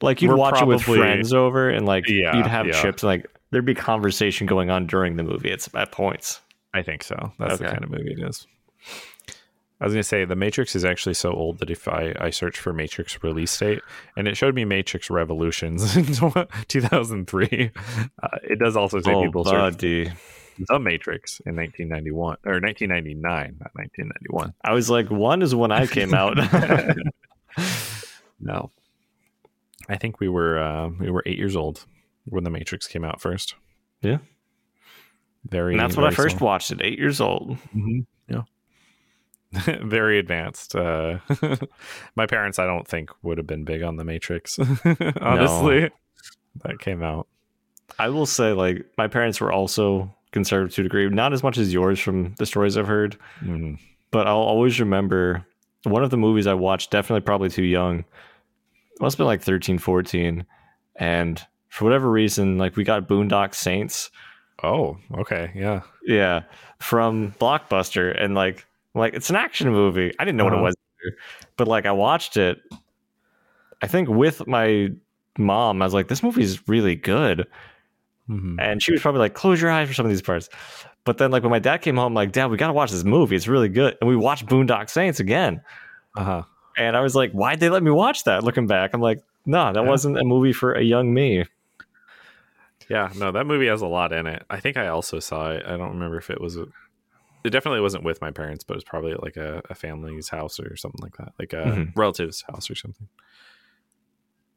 Like you'd watch it with friends over, and like Yeah, you'd have yeah. chips, and like there'd be conversation going on during the movie. It's at points. I think so. That's the kind of movie it is. I was gonna say the Matrix is actually so old that if I, I search for Matrix release date and it showed me Matrix Revolutions in 2003, uh, it does also say Oh, people search buddy. The Matrix in 1991 or 1999, not 1991. I was like, one is when I came out. no, I think we were uh, we were eight years old when The Matrix came out first. Yeah. very. and that's when I first small. watched it, eight years old. hmm Yeah. very advanced. Uh, my parents, I don't think, would have been big on The Matrix. Honestly, that came out. I will say, like, my parents were also conservative to a degree, not as much as yours from the stories I've heard, Mhm. but I'll always remember one of the movies I watched, definitely probably too young. Must have been like 13, 14. And for whatever reason, like, we got Boondock Saints. Oh, okay, yeah. Yeah, from Blockbuster, and like, like it's an action movie. I didn't know what Uh-huh. it was, but like I watched it, I think with my mom, I was like, this movie's really good. Mhm. And she was probably like, close your eyes for some of these parts. But then, like, when my dad came home, like, Dad, we got to watch this movie. It's really good. And we watched Boondock Saints again. Uh-huh. And I was like, why'd they let me watch that? Looking back, I'm like, no, that Yeah. wasn't a movie for a young me. Yeah, no, that movie has a lot in it. I think I also saw it. I don't remember if it was. A, it definitely wasn't with my parents, but it was probably like a, a family's house or something like that, like a Mhm. relative's house or something.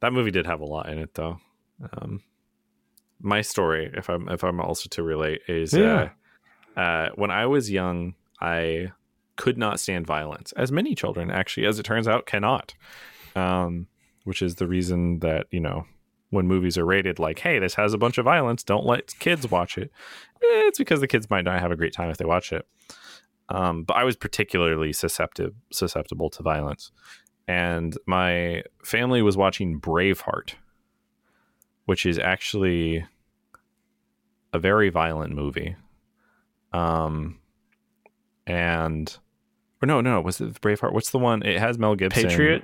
That movie did have a lot in it, though. Um, my story, if I'm if I'm also to relate, is Yeah. uh, uh, when I was young, I could not stand violence, as many children actually, as it turns out, cannot. Um, which is the reason that you know when movies are rated like, hey, this has a bunch of violence, don't let kids watch it. Eh, It's because the kids might not have a great time if they watch it. Um, but I was particularly susceptible susceptible to violence, and my family was watching Braveheart, which is actually a very violent movie. Um, and or no, no, was it Braveheart? What's the one? It has Mel Gibson. Patriot.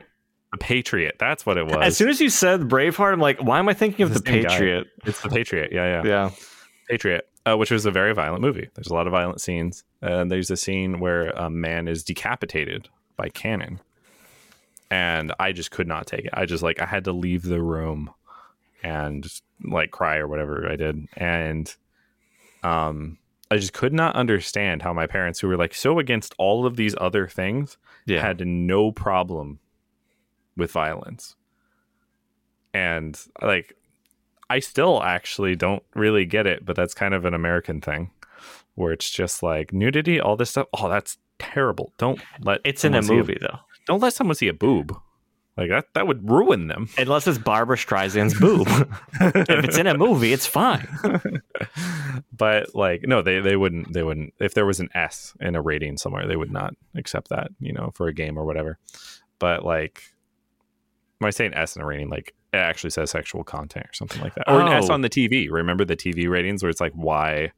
The Patriot. That's what it was. As soon as you said Braveheart, I'm like, why am I thinking of the the same guy. Patriot? it's the Patriot. Yeah, yeah. Yeah. Patriot, uh, which was a very violent movie. There's a lot of violent scenes. And there's a scene where a man is decapitated by cannon. And I just could not take it. I just like I had to leave the room and like cry or whatever I did. And um I just could not understand how my parents who were like so against all of these other things Yeah. had no problem with violence. And like I still actually don't really get it, but that's kind of an American thing where it's just like nudity, all this stuff. Oh, that's terrible. Don't let It's in a movie, though. don't let someone see a boob. Like that that would ruin them. Unless it's Barbra Streisand's boob. if it's in a movie, it's fine. but like no, they they wouldn't they wouldn't if there was an S in a rating somewhere, they would not accept that, you know, for a game or whatever. But like am I saying S in a rating, like it actually says sexual content or something like that. Or an S Oh. on the TV. Remember the TV ratings where it's like Y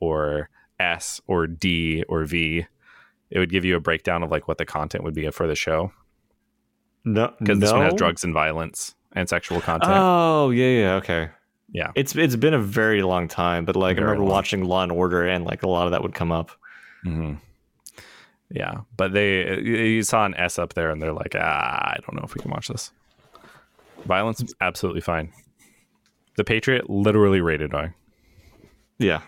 or S or D or V. It would give you a breakdown of like what the content would be for the show. No, Because this one has drugs and violence and sexual content. Oh yeah, yeah, okay. yeah. It's it's been a very long time, but like I remember long. watching Law and Order, and like a lot of that would come up. hmm Yeah, but they you saw an S up there, and they're like, ah, I don't know if we can watch this. Violence, absolutely fine. The Patriot, literally rated R. Yeah.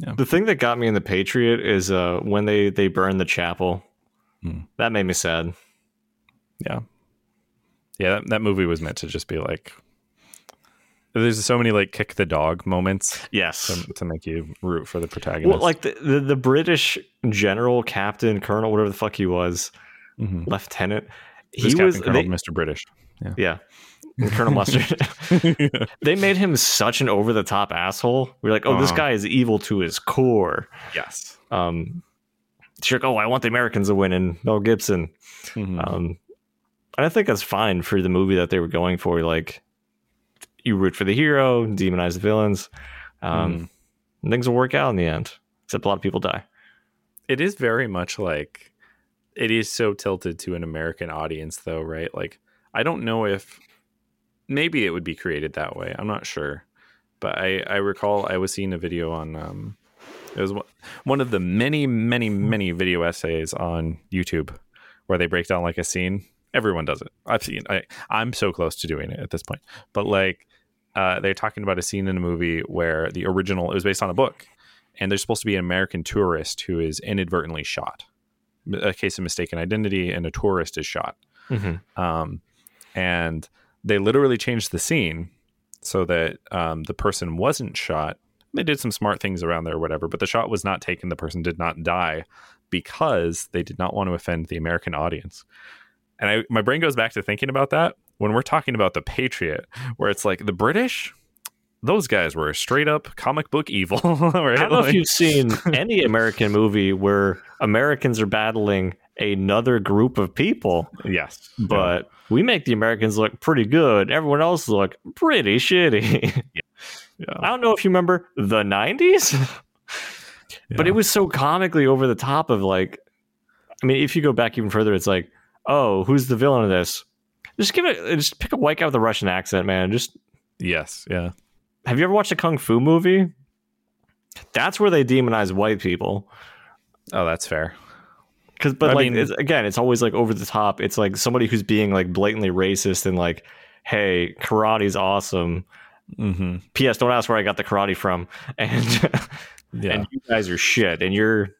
Yeah. The thing that got me in the Patriot is uh when they they burned the chapel. Hmm. That made me sad. Yeah, yeah. That, that movie was meant to just be like. There's so many like kick the dog moments Yes. to, to make you root for the protagonist. Well, like the, the the British general, captain, colonel, whatever the fuck he was, Mhm. lieutenant. This He was Captain Colonel they- Mr. British. yeah. yeah. Colonel Mustard. they made him such an over the top asshole. We're like, oh, this Uh-huh. guy is evil to his core. yes. Um, she's like, oh, I want the Americans to win, and Mel Gibson. Mhm. Um, and I think that's fine for the movie that they were going for. Like, you root for the hero, demonize the villains. Um, and things will work out in the end. Except a lot of people die. it is very much like it is so tilted to an American audience though, right? Like I don't know if maybe it would be created that way. I'm not sure. But I I recall I was seeing a video on um it was one of the many many many video essays on YouTube where they break down like a scene. Everyone does it. I've seen I I'm so close to doing it at this point. But like uh, they're talking about a scene in a movie where the original it was based on a book and there's supposed to be an American tourist who is inadvertently shot. A case of mistaken identity, and a tourist is shot. Mm-hmm. Um, and they literally changed the scene so that um, the person wasn't shot. They did some smart things around there, or whatever, but the shot was not taken. The person did not die because they did not want to offend the American audience. And I, my brain goes back to thinking about that when we're talking about the Patriot, where it's like the British, those guys were straight up comic book evil. Right? I don't know Like- if you've seen any American movie where Americans are battling another group of people, yes, but we make the Americans look pretty good. Everyone else look pretty shitty. Yeah. I don't know if you remember the 90s, but it was so comically over the top of like, I mean, if you go back even further, it's like, oh, who's the villain of this? Just give it. Just pick a white guy with a Russian accent, man. Just Yes, yeah. have you ever watched a kung fu movie? That's where they demonize white people. Oh, that's fair. Because, but I like mean- it's, again, it's always like over the top. It's like somebody who's being like blatantly racist and like, hey, karate's awesome. Mm-hmm. P.S. Don't ask where I got the karate from, and Yeah. and you guys are shit, and you're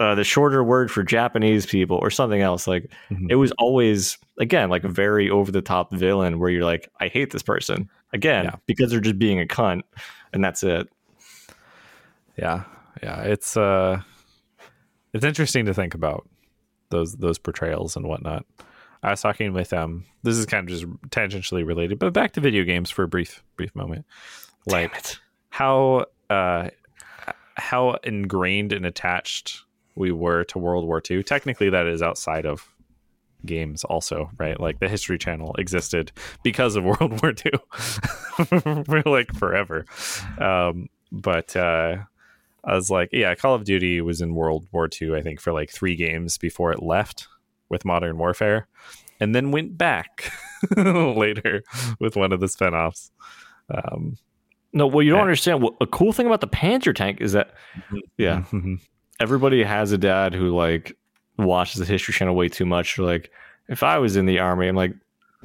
uh, the shorter word for Japanese people or something else. Like Mhm. it was always again like a very over the top villain where you're like, I hate this person again Yeah. because they're just being a cunt, and that's it. yeah. Yeah. It's uh it's interesting to think about those those portrayals and whatnot. I was talking with um this is kind of just tangentially related, but back to video games for a brief brief moment. Like Damn it. how uh how ingrained and attached we were to World War II. Technically that is outside of games also, right? Like the History Channel existed because of World War II for like forever. Um but uh I was like, yeah, Call of Duty was in World War II, I think, for like three games before it left with Modern Warfare, and then went back later with one of the spinoffs. Um, No, well, you don't understand. What, a cool thing about the Panzer tank is that, yeah, mhm. Everybody has a dad who like watches the History Channel way too much. They're like, if I was in the army, I'm like,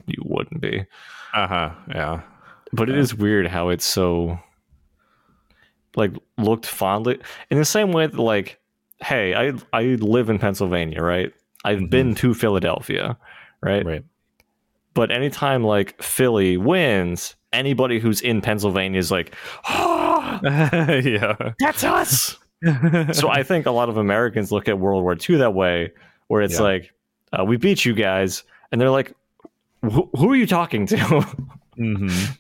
you wouldn't be. uh-huh, yeah, But it is weird how it's so like looked fondly in the same way that like, hey, I I live in Pennsylvania, right? I've Mhm. been to Philadelphia, right? right, But anytime like Philly wins, anybody who's in Pennsylvania is like, oh, yeah. that's us. So I think a lot of Americans look at World War II that way, where it's Yeah. like, uh, we beat you guys, and they're like, who are you talking to? Mhm.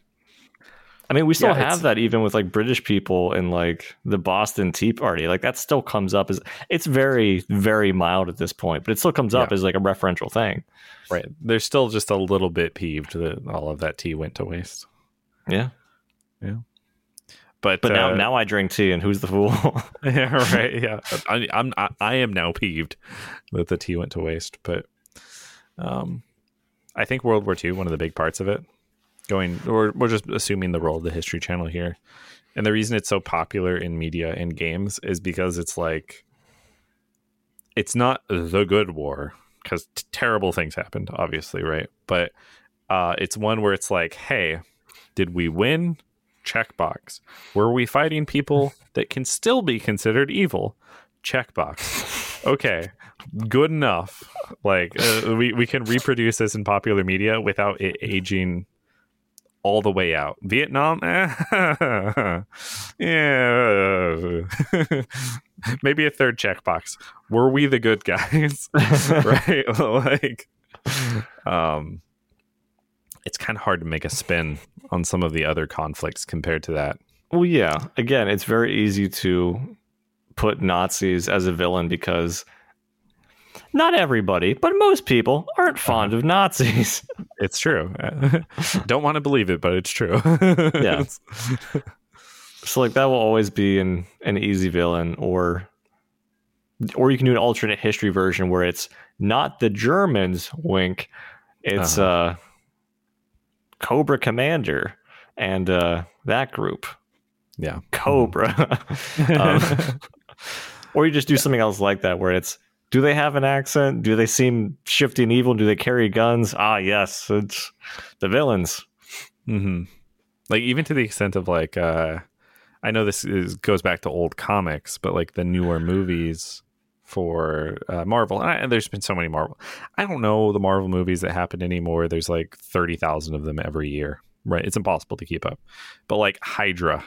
I mean, we still Yeah, have that even with like British people in like the Boston Tea Party. Like that still comes up as it's very, very mild at this point, but it still comes up Yeah. as like a referential thing. right. They're still just a little bit peeved that all of that tea went to waste. Yeah. Yeah. But But now, uh, now I drink tea, and who's the fool? yeah, right. Yeah, I, I'm. I, I am now peeved that the tea went to waste. But um, I think World War II, one of the big parts of it, going, or we're just assuming the role of the History Channel here, and the reason it's so popular in media and games is because it's like, it's not the good war because t- terrible things happened, obviously, right? But uh, it's one where it's like, hey, did we win? Checkbox. Were we fighting people that can still be considered evil? Checkbox. Okay, good enough. Like uh, we we can reproduce this in popular media without it aging all the way out. Vietnam, yeah, maybe a third checkbox. Were we the good guys? right? like, um, it's kind of hard to make a spin on some of the other conflicts compared to that. Well, yeah. Again, it's very easy to put Nazis as a villain because not everybody, but most people aren't fond of Nazis. It's true. Don't want to believe it, but it's true. Yeah. so like that will always be an an easy villain or or you can do an alternate history version where it's not the Germans wink, it's Uh-huh. uh Cobra Commander and uh that group. yeah. Cobra. um, or you just do something else like that where it's do they have an accent? Do they seem shifty and evil? Do they carry guns? Ah, yes, it's the villains. Mm-hmm. Like even to the extent of like, uh, I know this is, goes back to old comics, but like the newer movies for uh, Marvel, and, I, and there's been so many Marvel. I don't know the Marvel movies that happen anymore. There's like thirty thousand of them every year, right? It's impossible to keep up. But like Hydra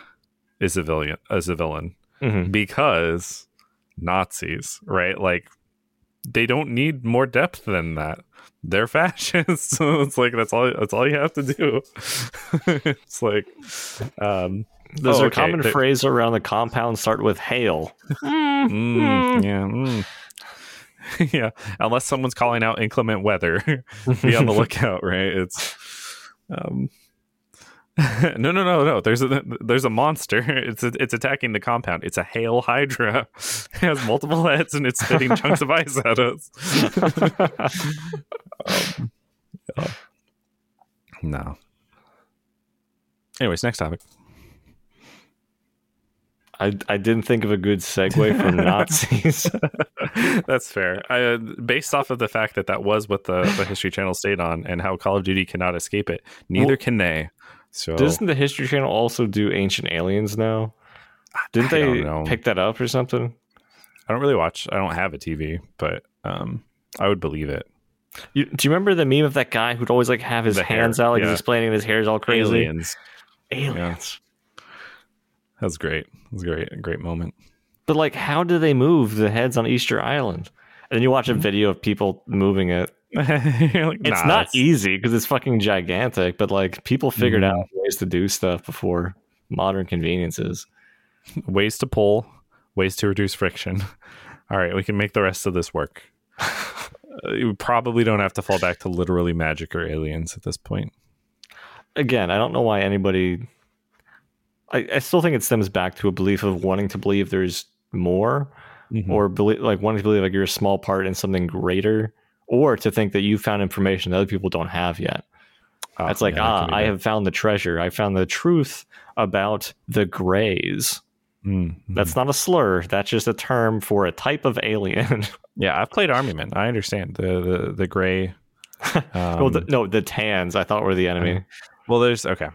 is a villain, as a villain Mhm. because Nazis, right? Like they don't need more depth than that. They're fascists. so it's like that's all that's all you have to do. it's like um There's Oh, a okay. common There- phrase around the compound start with hail. mm, yeah. mm. yeah, unless someone's calling out inclement weather, be on the lookout, right? It's um no, no, no, no. There's a there's a monster. It's it's attacking the compound. It's a hail hydra. It has multiple heads and it's spitting chunks of ice at us. Um, No. Anyways, next topic. I, I didn't think of a good segue from Nazis. That's fair. I, uh, based off of the fact that that was what the, the History Channel stayed on, and how Call of Duty cannot escape it, neither Well, can they. So Doesn't the History Channel also do Ancient Aliens now? Didn't I they pick that up or something? I don't really watch. I don't have a TV, but um, I would believe it. You, do you remember the meme of that guy who'd always like have his The hair, hands out, like yeah. he's explaining his hair's all crazy? Aliens. Aliens. That was great. That was great. A great moment. But like, how do they move the heads on Easter Island? And then you watch a video of people moving it. Like, It's "Nah, not it's- easy because it's fucking gigantic. But like, people figured Mhm. out ways to do stuff before modern conveniences. ways to pull, ways to reduce friction. All right, we can make the rest of this work. Uh, you probably don't have to fall back to literally magic or aliens at this point. Again, I don't know why anybody. I, I still think it stems back to a belief of wanting to believe there's more, Mhm. or believe like wanting to believe like you're a small part in something greater, or to think that you found information that other people don't have yet. Oh, It's like, yeah, ah, I have found the treasure. I found the truth about the Greys. Mm, mhm. That's not a slur. That's just a term for a type of alien. yeah. I've played Army Men. I understand the the the gray. Um, well, the, no, the tans I thought were the enemy. well, there's okay.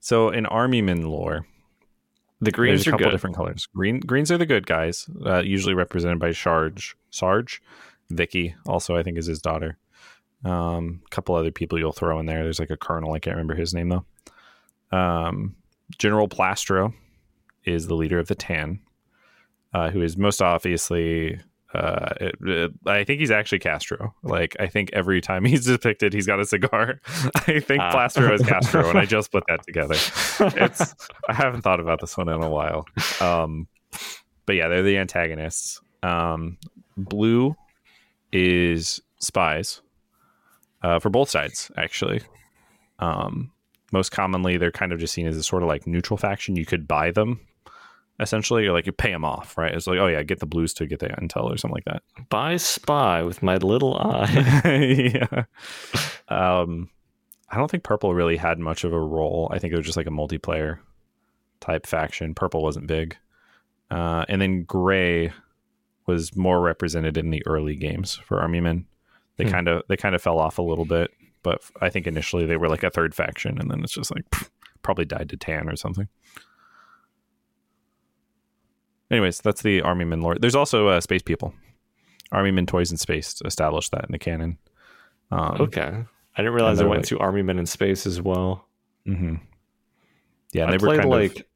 So in Army Men lore, The there's greens a are couple good. different colors. Green greens are the good guys, uh, usually represented by Sarge. Sarge, Vikki also I think is his daughter. Um, a couple other people you'll throw in there. There's like a colonel. I can't remember his name though. Um, General Plastro is the leader of the Tan, uh, who is most obviously. Uh, it, it- I think he's actually Castro. Like I think every time he's depicted, he's got a cigar. I think Ah. Plastro is Castro, and I just put that together it's I haven't thought about this one in a while. Um, but yeah, they're the antagonists. Um, blue is spies uh, for both sides, actually. Um, most commonly, they're kind of just seen as a sort of like neutral faction. You could buy them, essentially, or like you pay them off, right? It's like, oh yeah, get the blues to get the intel or something like that. By spy with my little eye. yeah. Um, I don't think purple really had much of a role. I think it was just like a multiplayer type faction. Purple wasn't big, uh, and then gray was more represented in the early games for Army Men. They Hmm. kind of they kind of fell off a little bit, but I think initially they were like a third faction, and then it's just like pff, probably died to tan or something. Anyways, that's the Army Men lore. There's also uh, space people. Army Men Toys in Space established that in the canon. Um, okay. I didn't realize I went like- to Army Men in Space as well. hmm Yeah, and I they were played like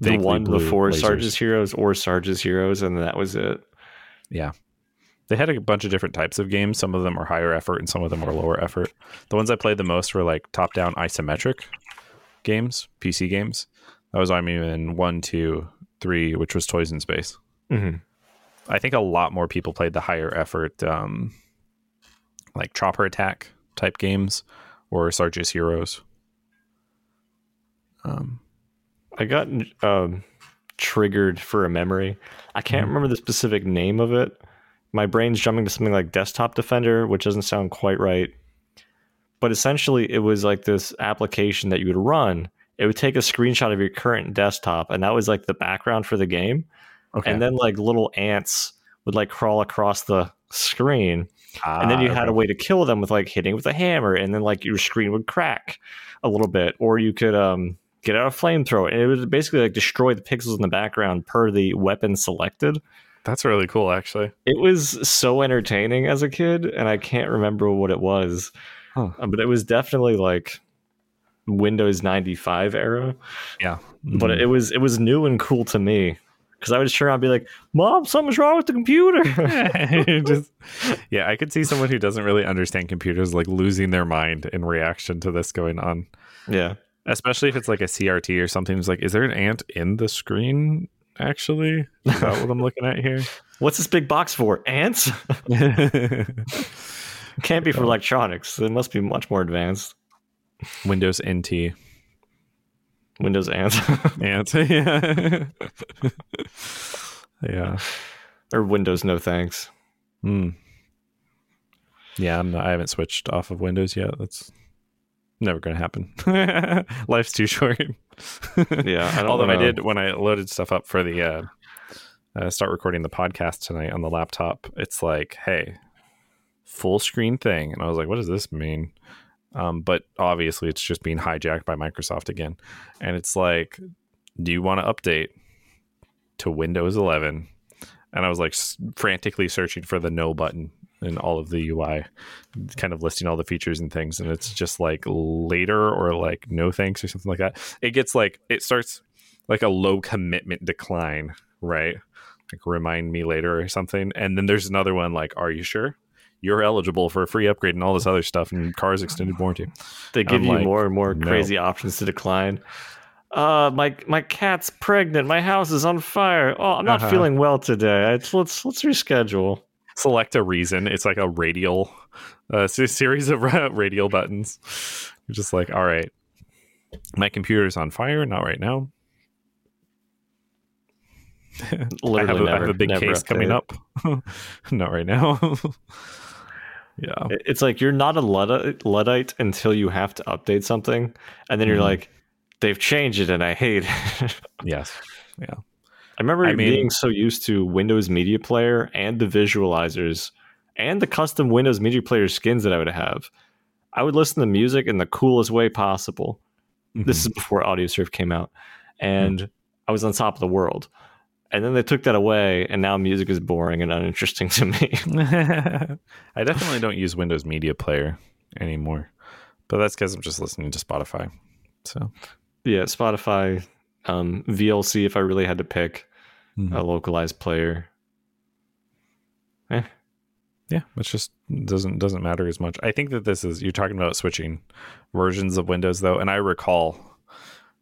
the one before lasers. Sarge's Heroes or Sarge's Heroes, and that was it. Yeah. They had a bunch of different types of games. Some of them are higher effort and some of them are lower effort. The ones I played the most were like top down isometric games, PC games. That was Army Men 1, 2, 3, which was Toys in Space. Mm-hmm. I think a lot more people played the higher effort, um, like Chopper Attack type games or Sarge's Heroes. Um, I got um, triggered for a memory. I can't Mhm. remember the specific name of it. My brain's jumping to something like Desktop Defender, which doesn't sound quite right. But essentially, it was like this application that you would run. It would take a screenshot of your current desktop, and that was like the background for the game. okay. And then like little ants would like crawl across the screen, and then Ah, you had a way to kill them with like hitting with a hammer, and then like your screen would crack a little bit, or you could um get out a flamethrower, and it would basically like destroy the pixels in the background per the weapon selected. That's really cool, actually. It was so entertaining as a kid, and I can't remember what it was, Huh. Uh, but it was definitely like Windows ninety five era. Yeah. But Mhm. it was it was new and cool to me because I would around and be like, "Mom, something's wrong with the computer." Just- yeah, I could see someone who doesn't really understand computers like losing their mind in reaction to this going on. yeah. Especially if it's like a CRT or something. It's like, is there an ant in the screen? Actually, is that what I'm looking at here? What's this big box for? Ants? Can't be for electronics. It must be much more advanced. Windows NT Windows ants ant. yeah. yeah. or Windows no thanks. Hmm. Yeah, I'm not, I haven't switched off of Windows yet. That's never going to happen. Life's too short. Yeah, I don't Although I wanna- did when I loaded stuff up for the uh, uh, start recording the podcast tonight on the laptop. It's like, hey, full screen thing, and I was like, what does this mean? Um, but obviously, it's just being hijacked by Microsoft again, and it's like, do you want to update to Windows 11? And I was like frantically searching for the no button in all of the UI, kind of listing all the features and things, and it's just like later or like no thanks or something like that. It gets like it starts like a low commitment decline, right? Like remind me later or something. And then there's another one like, are you sure? You're eligible for a free upgrade and all this other stuff and cars extended warranty. They give I'm you like, more and more no. crazy options to decline. Uh, my my cat's pregnant. My house is on fire. Oh, I'm not Uh-huh. feeling well today. I, let's let's reschedule. Select a reason. It's like a radial uh, series of radial buttons. You're just like, all right, my computer's on fire. Not right now. Literally, I have, a, I never, have a big never case coming up. Not right now. Yeah. It's like you're not a luddite, luddite until you have to update something, and then you're Mhm. like, they've changed it, and I hate it. Yes. Yeah. I remember I mean- being so used to Windows Media Player and the visualizers and the custom Windows Media Player skins that I would have. I would listen to music in the coolest way possible. This is before AudioSurf came out, and I was on top of the world. And then they took that away, and now music is boring and uninteresting to me. I definitely don't use Windows Media Player anymore, but that's because I'm just listening to Spotify. So yeah, Spotify, um, VLC. If I really had to pick Mhm. a localized player, yeah, it's just doesn't doesn't matter as much. I think that this is you're talking about switching versions of Windows though, and I recall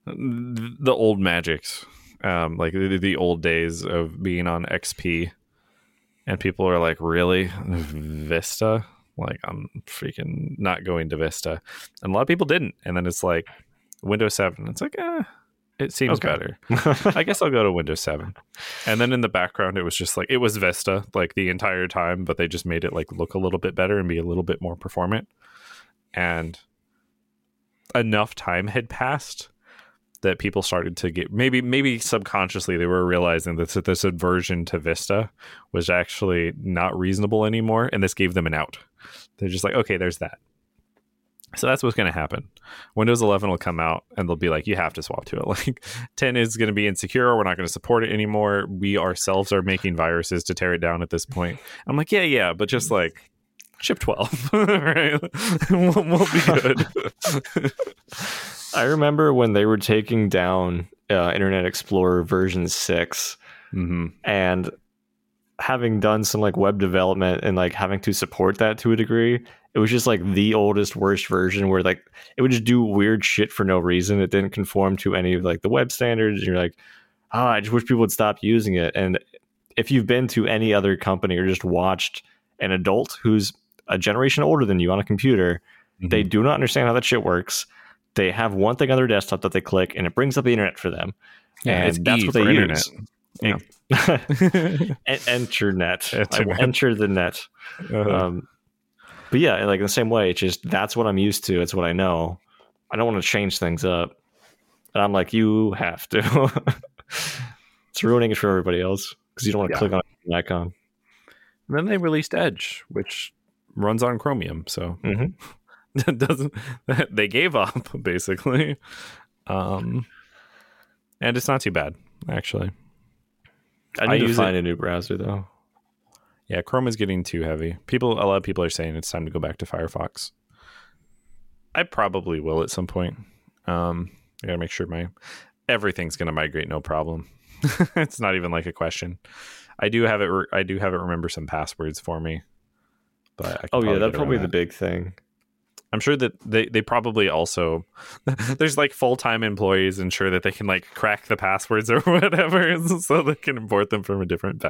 the old magics, um, like the, the old days of being on XP, and people are like, "Really, Vista?" Like I'm freaking not going to Vista, and a lot of people didn't. And then it's like Windows Seven. It's like, eh, it seems Okay. better. I guess I'll go to Windows 7. And then in the background, it was just like, it was Vista like the entire time, but they just made it like look a little bit better and be a little bit more performant. And enough time had passed that people started to get maybe maybe subconsciously they were realizing that this aversion to Vista was actually not reasonable anymore, and this gave them an out. They're just like, okay, there's that. So that's what's going to happen. Windows 11 will come out and they'll be like, you have to swap to it. Like 10 is going to be insecure. We're not going to support it anymore. We ourselves are making viruses to tear it down at this point. I'm like, yeah, yeah, but just like ship 12, right? we'll, we'll be good. I remember when they were taking down uh, Internet Explorer version 6 hmm and having done some like web development and like having to support that to a degree it was just like the oldest worst version where like it would just do weird shit for no reason. It didn't conform to any of like the web standards. And you're like oh i just wish people would stop using it. And if you've been to any other company or just watched an adult who's a generation older than you on a computer they do not understand how that shit works they have one thing on their desktop that they click and it brings up the internet for them Yeah, and it's that's E what they internet. use Yeah. En- enter net. I will Internet. enter the net. Uh, Um, but yeah, like in the same way, it's just that's what I'm used to. It's what I know. I don't want to change things up. And I'm like, you have to. it's ruining it for everybody else because you don't want to Yeah. click on an icon. And then they released Edge, which runs on Chromium. So Mhm. it doesn't they gave up basically. Um, and it's not too bad actually. I I need to use find a new browser though. Yeah, Chrome is getting too heavy. People, a lot of people are saying it's time to go back to Firefox. I probably will at some point. Um, I gotta make sure my everything's gonna migrate, no problem. it's not even like a question. I do have it. Re- I do have it. Remember some passwords for me. But I Oh yeah, that's probably that. the big thing. I'm sure that they, they probably also there's like full time employees ensure that they can like crack the passwords or whatever, so they can import them from a different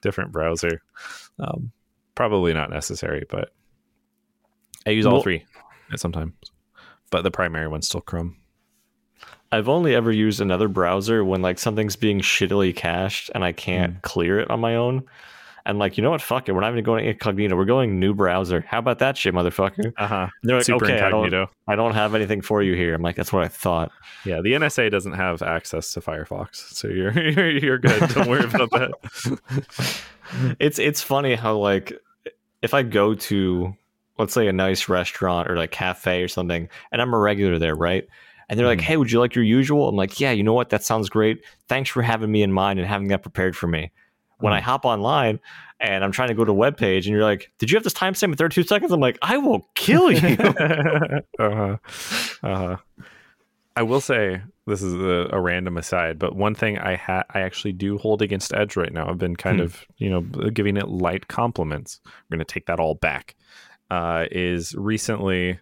different browser. Um, probably not necessary, but I use all Well- three at sometimes. But the primary one's still Chrome. I've only ever used another browser when like something's being shittily cached and I can't clear it on my own. And like, you know what? Fuck it. We're not even going incognito. We're going new browser. How about that shit, motherfucker? Uh huh. They're like, Super okay, I don't. I don't have anything for you here. I'm like, that's what I thought. Yeah, the NSA doesn't have access to Firefox, so you're you're, you're good. Don't worry about that. it's it's funny how like if I go to let's say a nice restaurant or like cafe or something, and I'm a regular there, right? And they're like, Mhm. "Hey, would you like your usual?" I'm like, "Yeah, you know what? That sounds great. Thanks for having me in mind and having that prepared for me." When I hop online and I'm trying to go to a web page, and you're like, "Did you have this timestamp in 32 seconds?" I'm like, "I will kill you." uh-huh. Uh-huh. I will say this is a, a random aside, but one thing I ha- I actually do hold against Edge right now. I've been kind Hmm. of you know giving it light compliments. I'm going to take that all back. Uh, is recently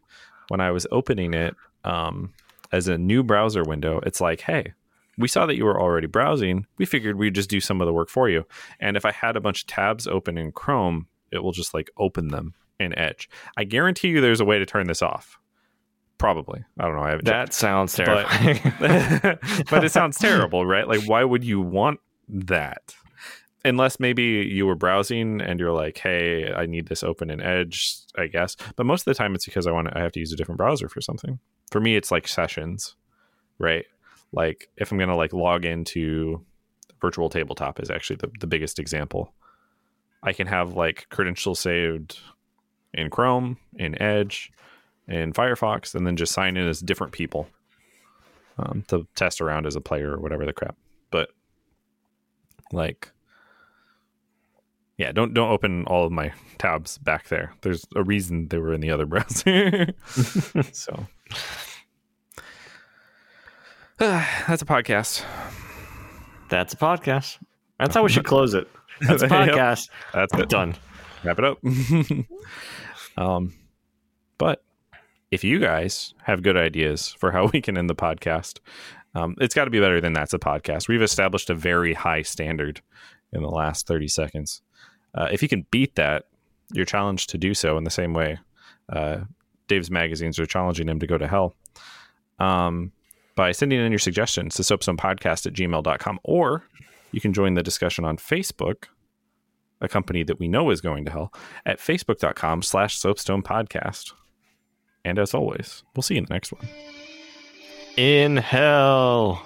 when I was opening it um, as a new browser window, it's like, hey, we saw that you were already browsing. We figured we'd just do some of the work for you. And if I had a bunch of tabs open in Chrome, it will just like open them in Edge. I guarantee you there's a way to turn this off. Probably. I don't know. I haven't checked. that sounds terrifying. but it sounds terrible, right? Like, why would you want that? Unless maybe you were browsing and you're like, "Hey, I need this open in Edge," I guess. But most of the time, it's because I want to, I have to use a different browser for something. For me, it's like sessions, right? Like if I'm gonna like log into virtual tabletop is actually the, the biggest example. I can have like credentials saved in Chrome, in Edge, in Firefox, and then just sign in as different people um, to test around as a player or whatever the crap. But like, yeah, don't don't open all of my tabs back there. There's a reason they were in the other browser. so that's a podcast. That's a podcast. That's how we should close it. That's a Yep. podcast. That's it. Done. wrap it up. um, but if you guys have good ideas for how we can end the podcast, um, it's got to be better than that's a podcast. We've established a very high standard in the last 30 seconds. Uh, if you can beat that, you're challenged to do so in the same way. Uh, Dave's magazines are challenging him to go to hell um, by sending in your suggestions to soapstonepodcast at gmail.com, or you can join the discussion on Facebook a company that we know is going to hell at facebook.com slash soapstone podcast and as always we'll see you in the next one In hell.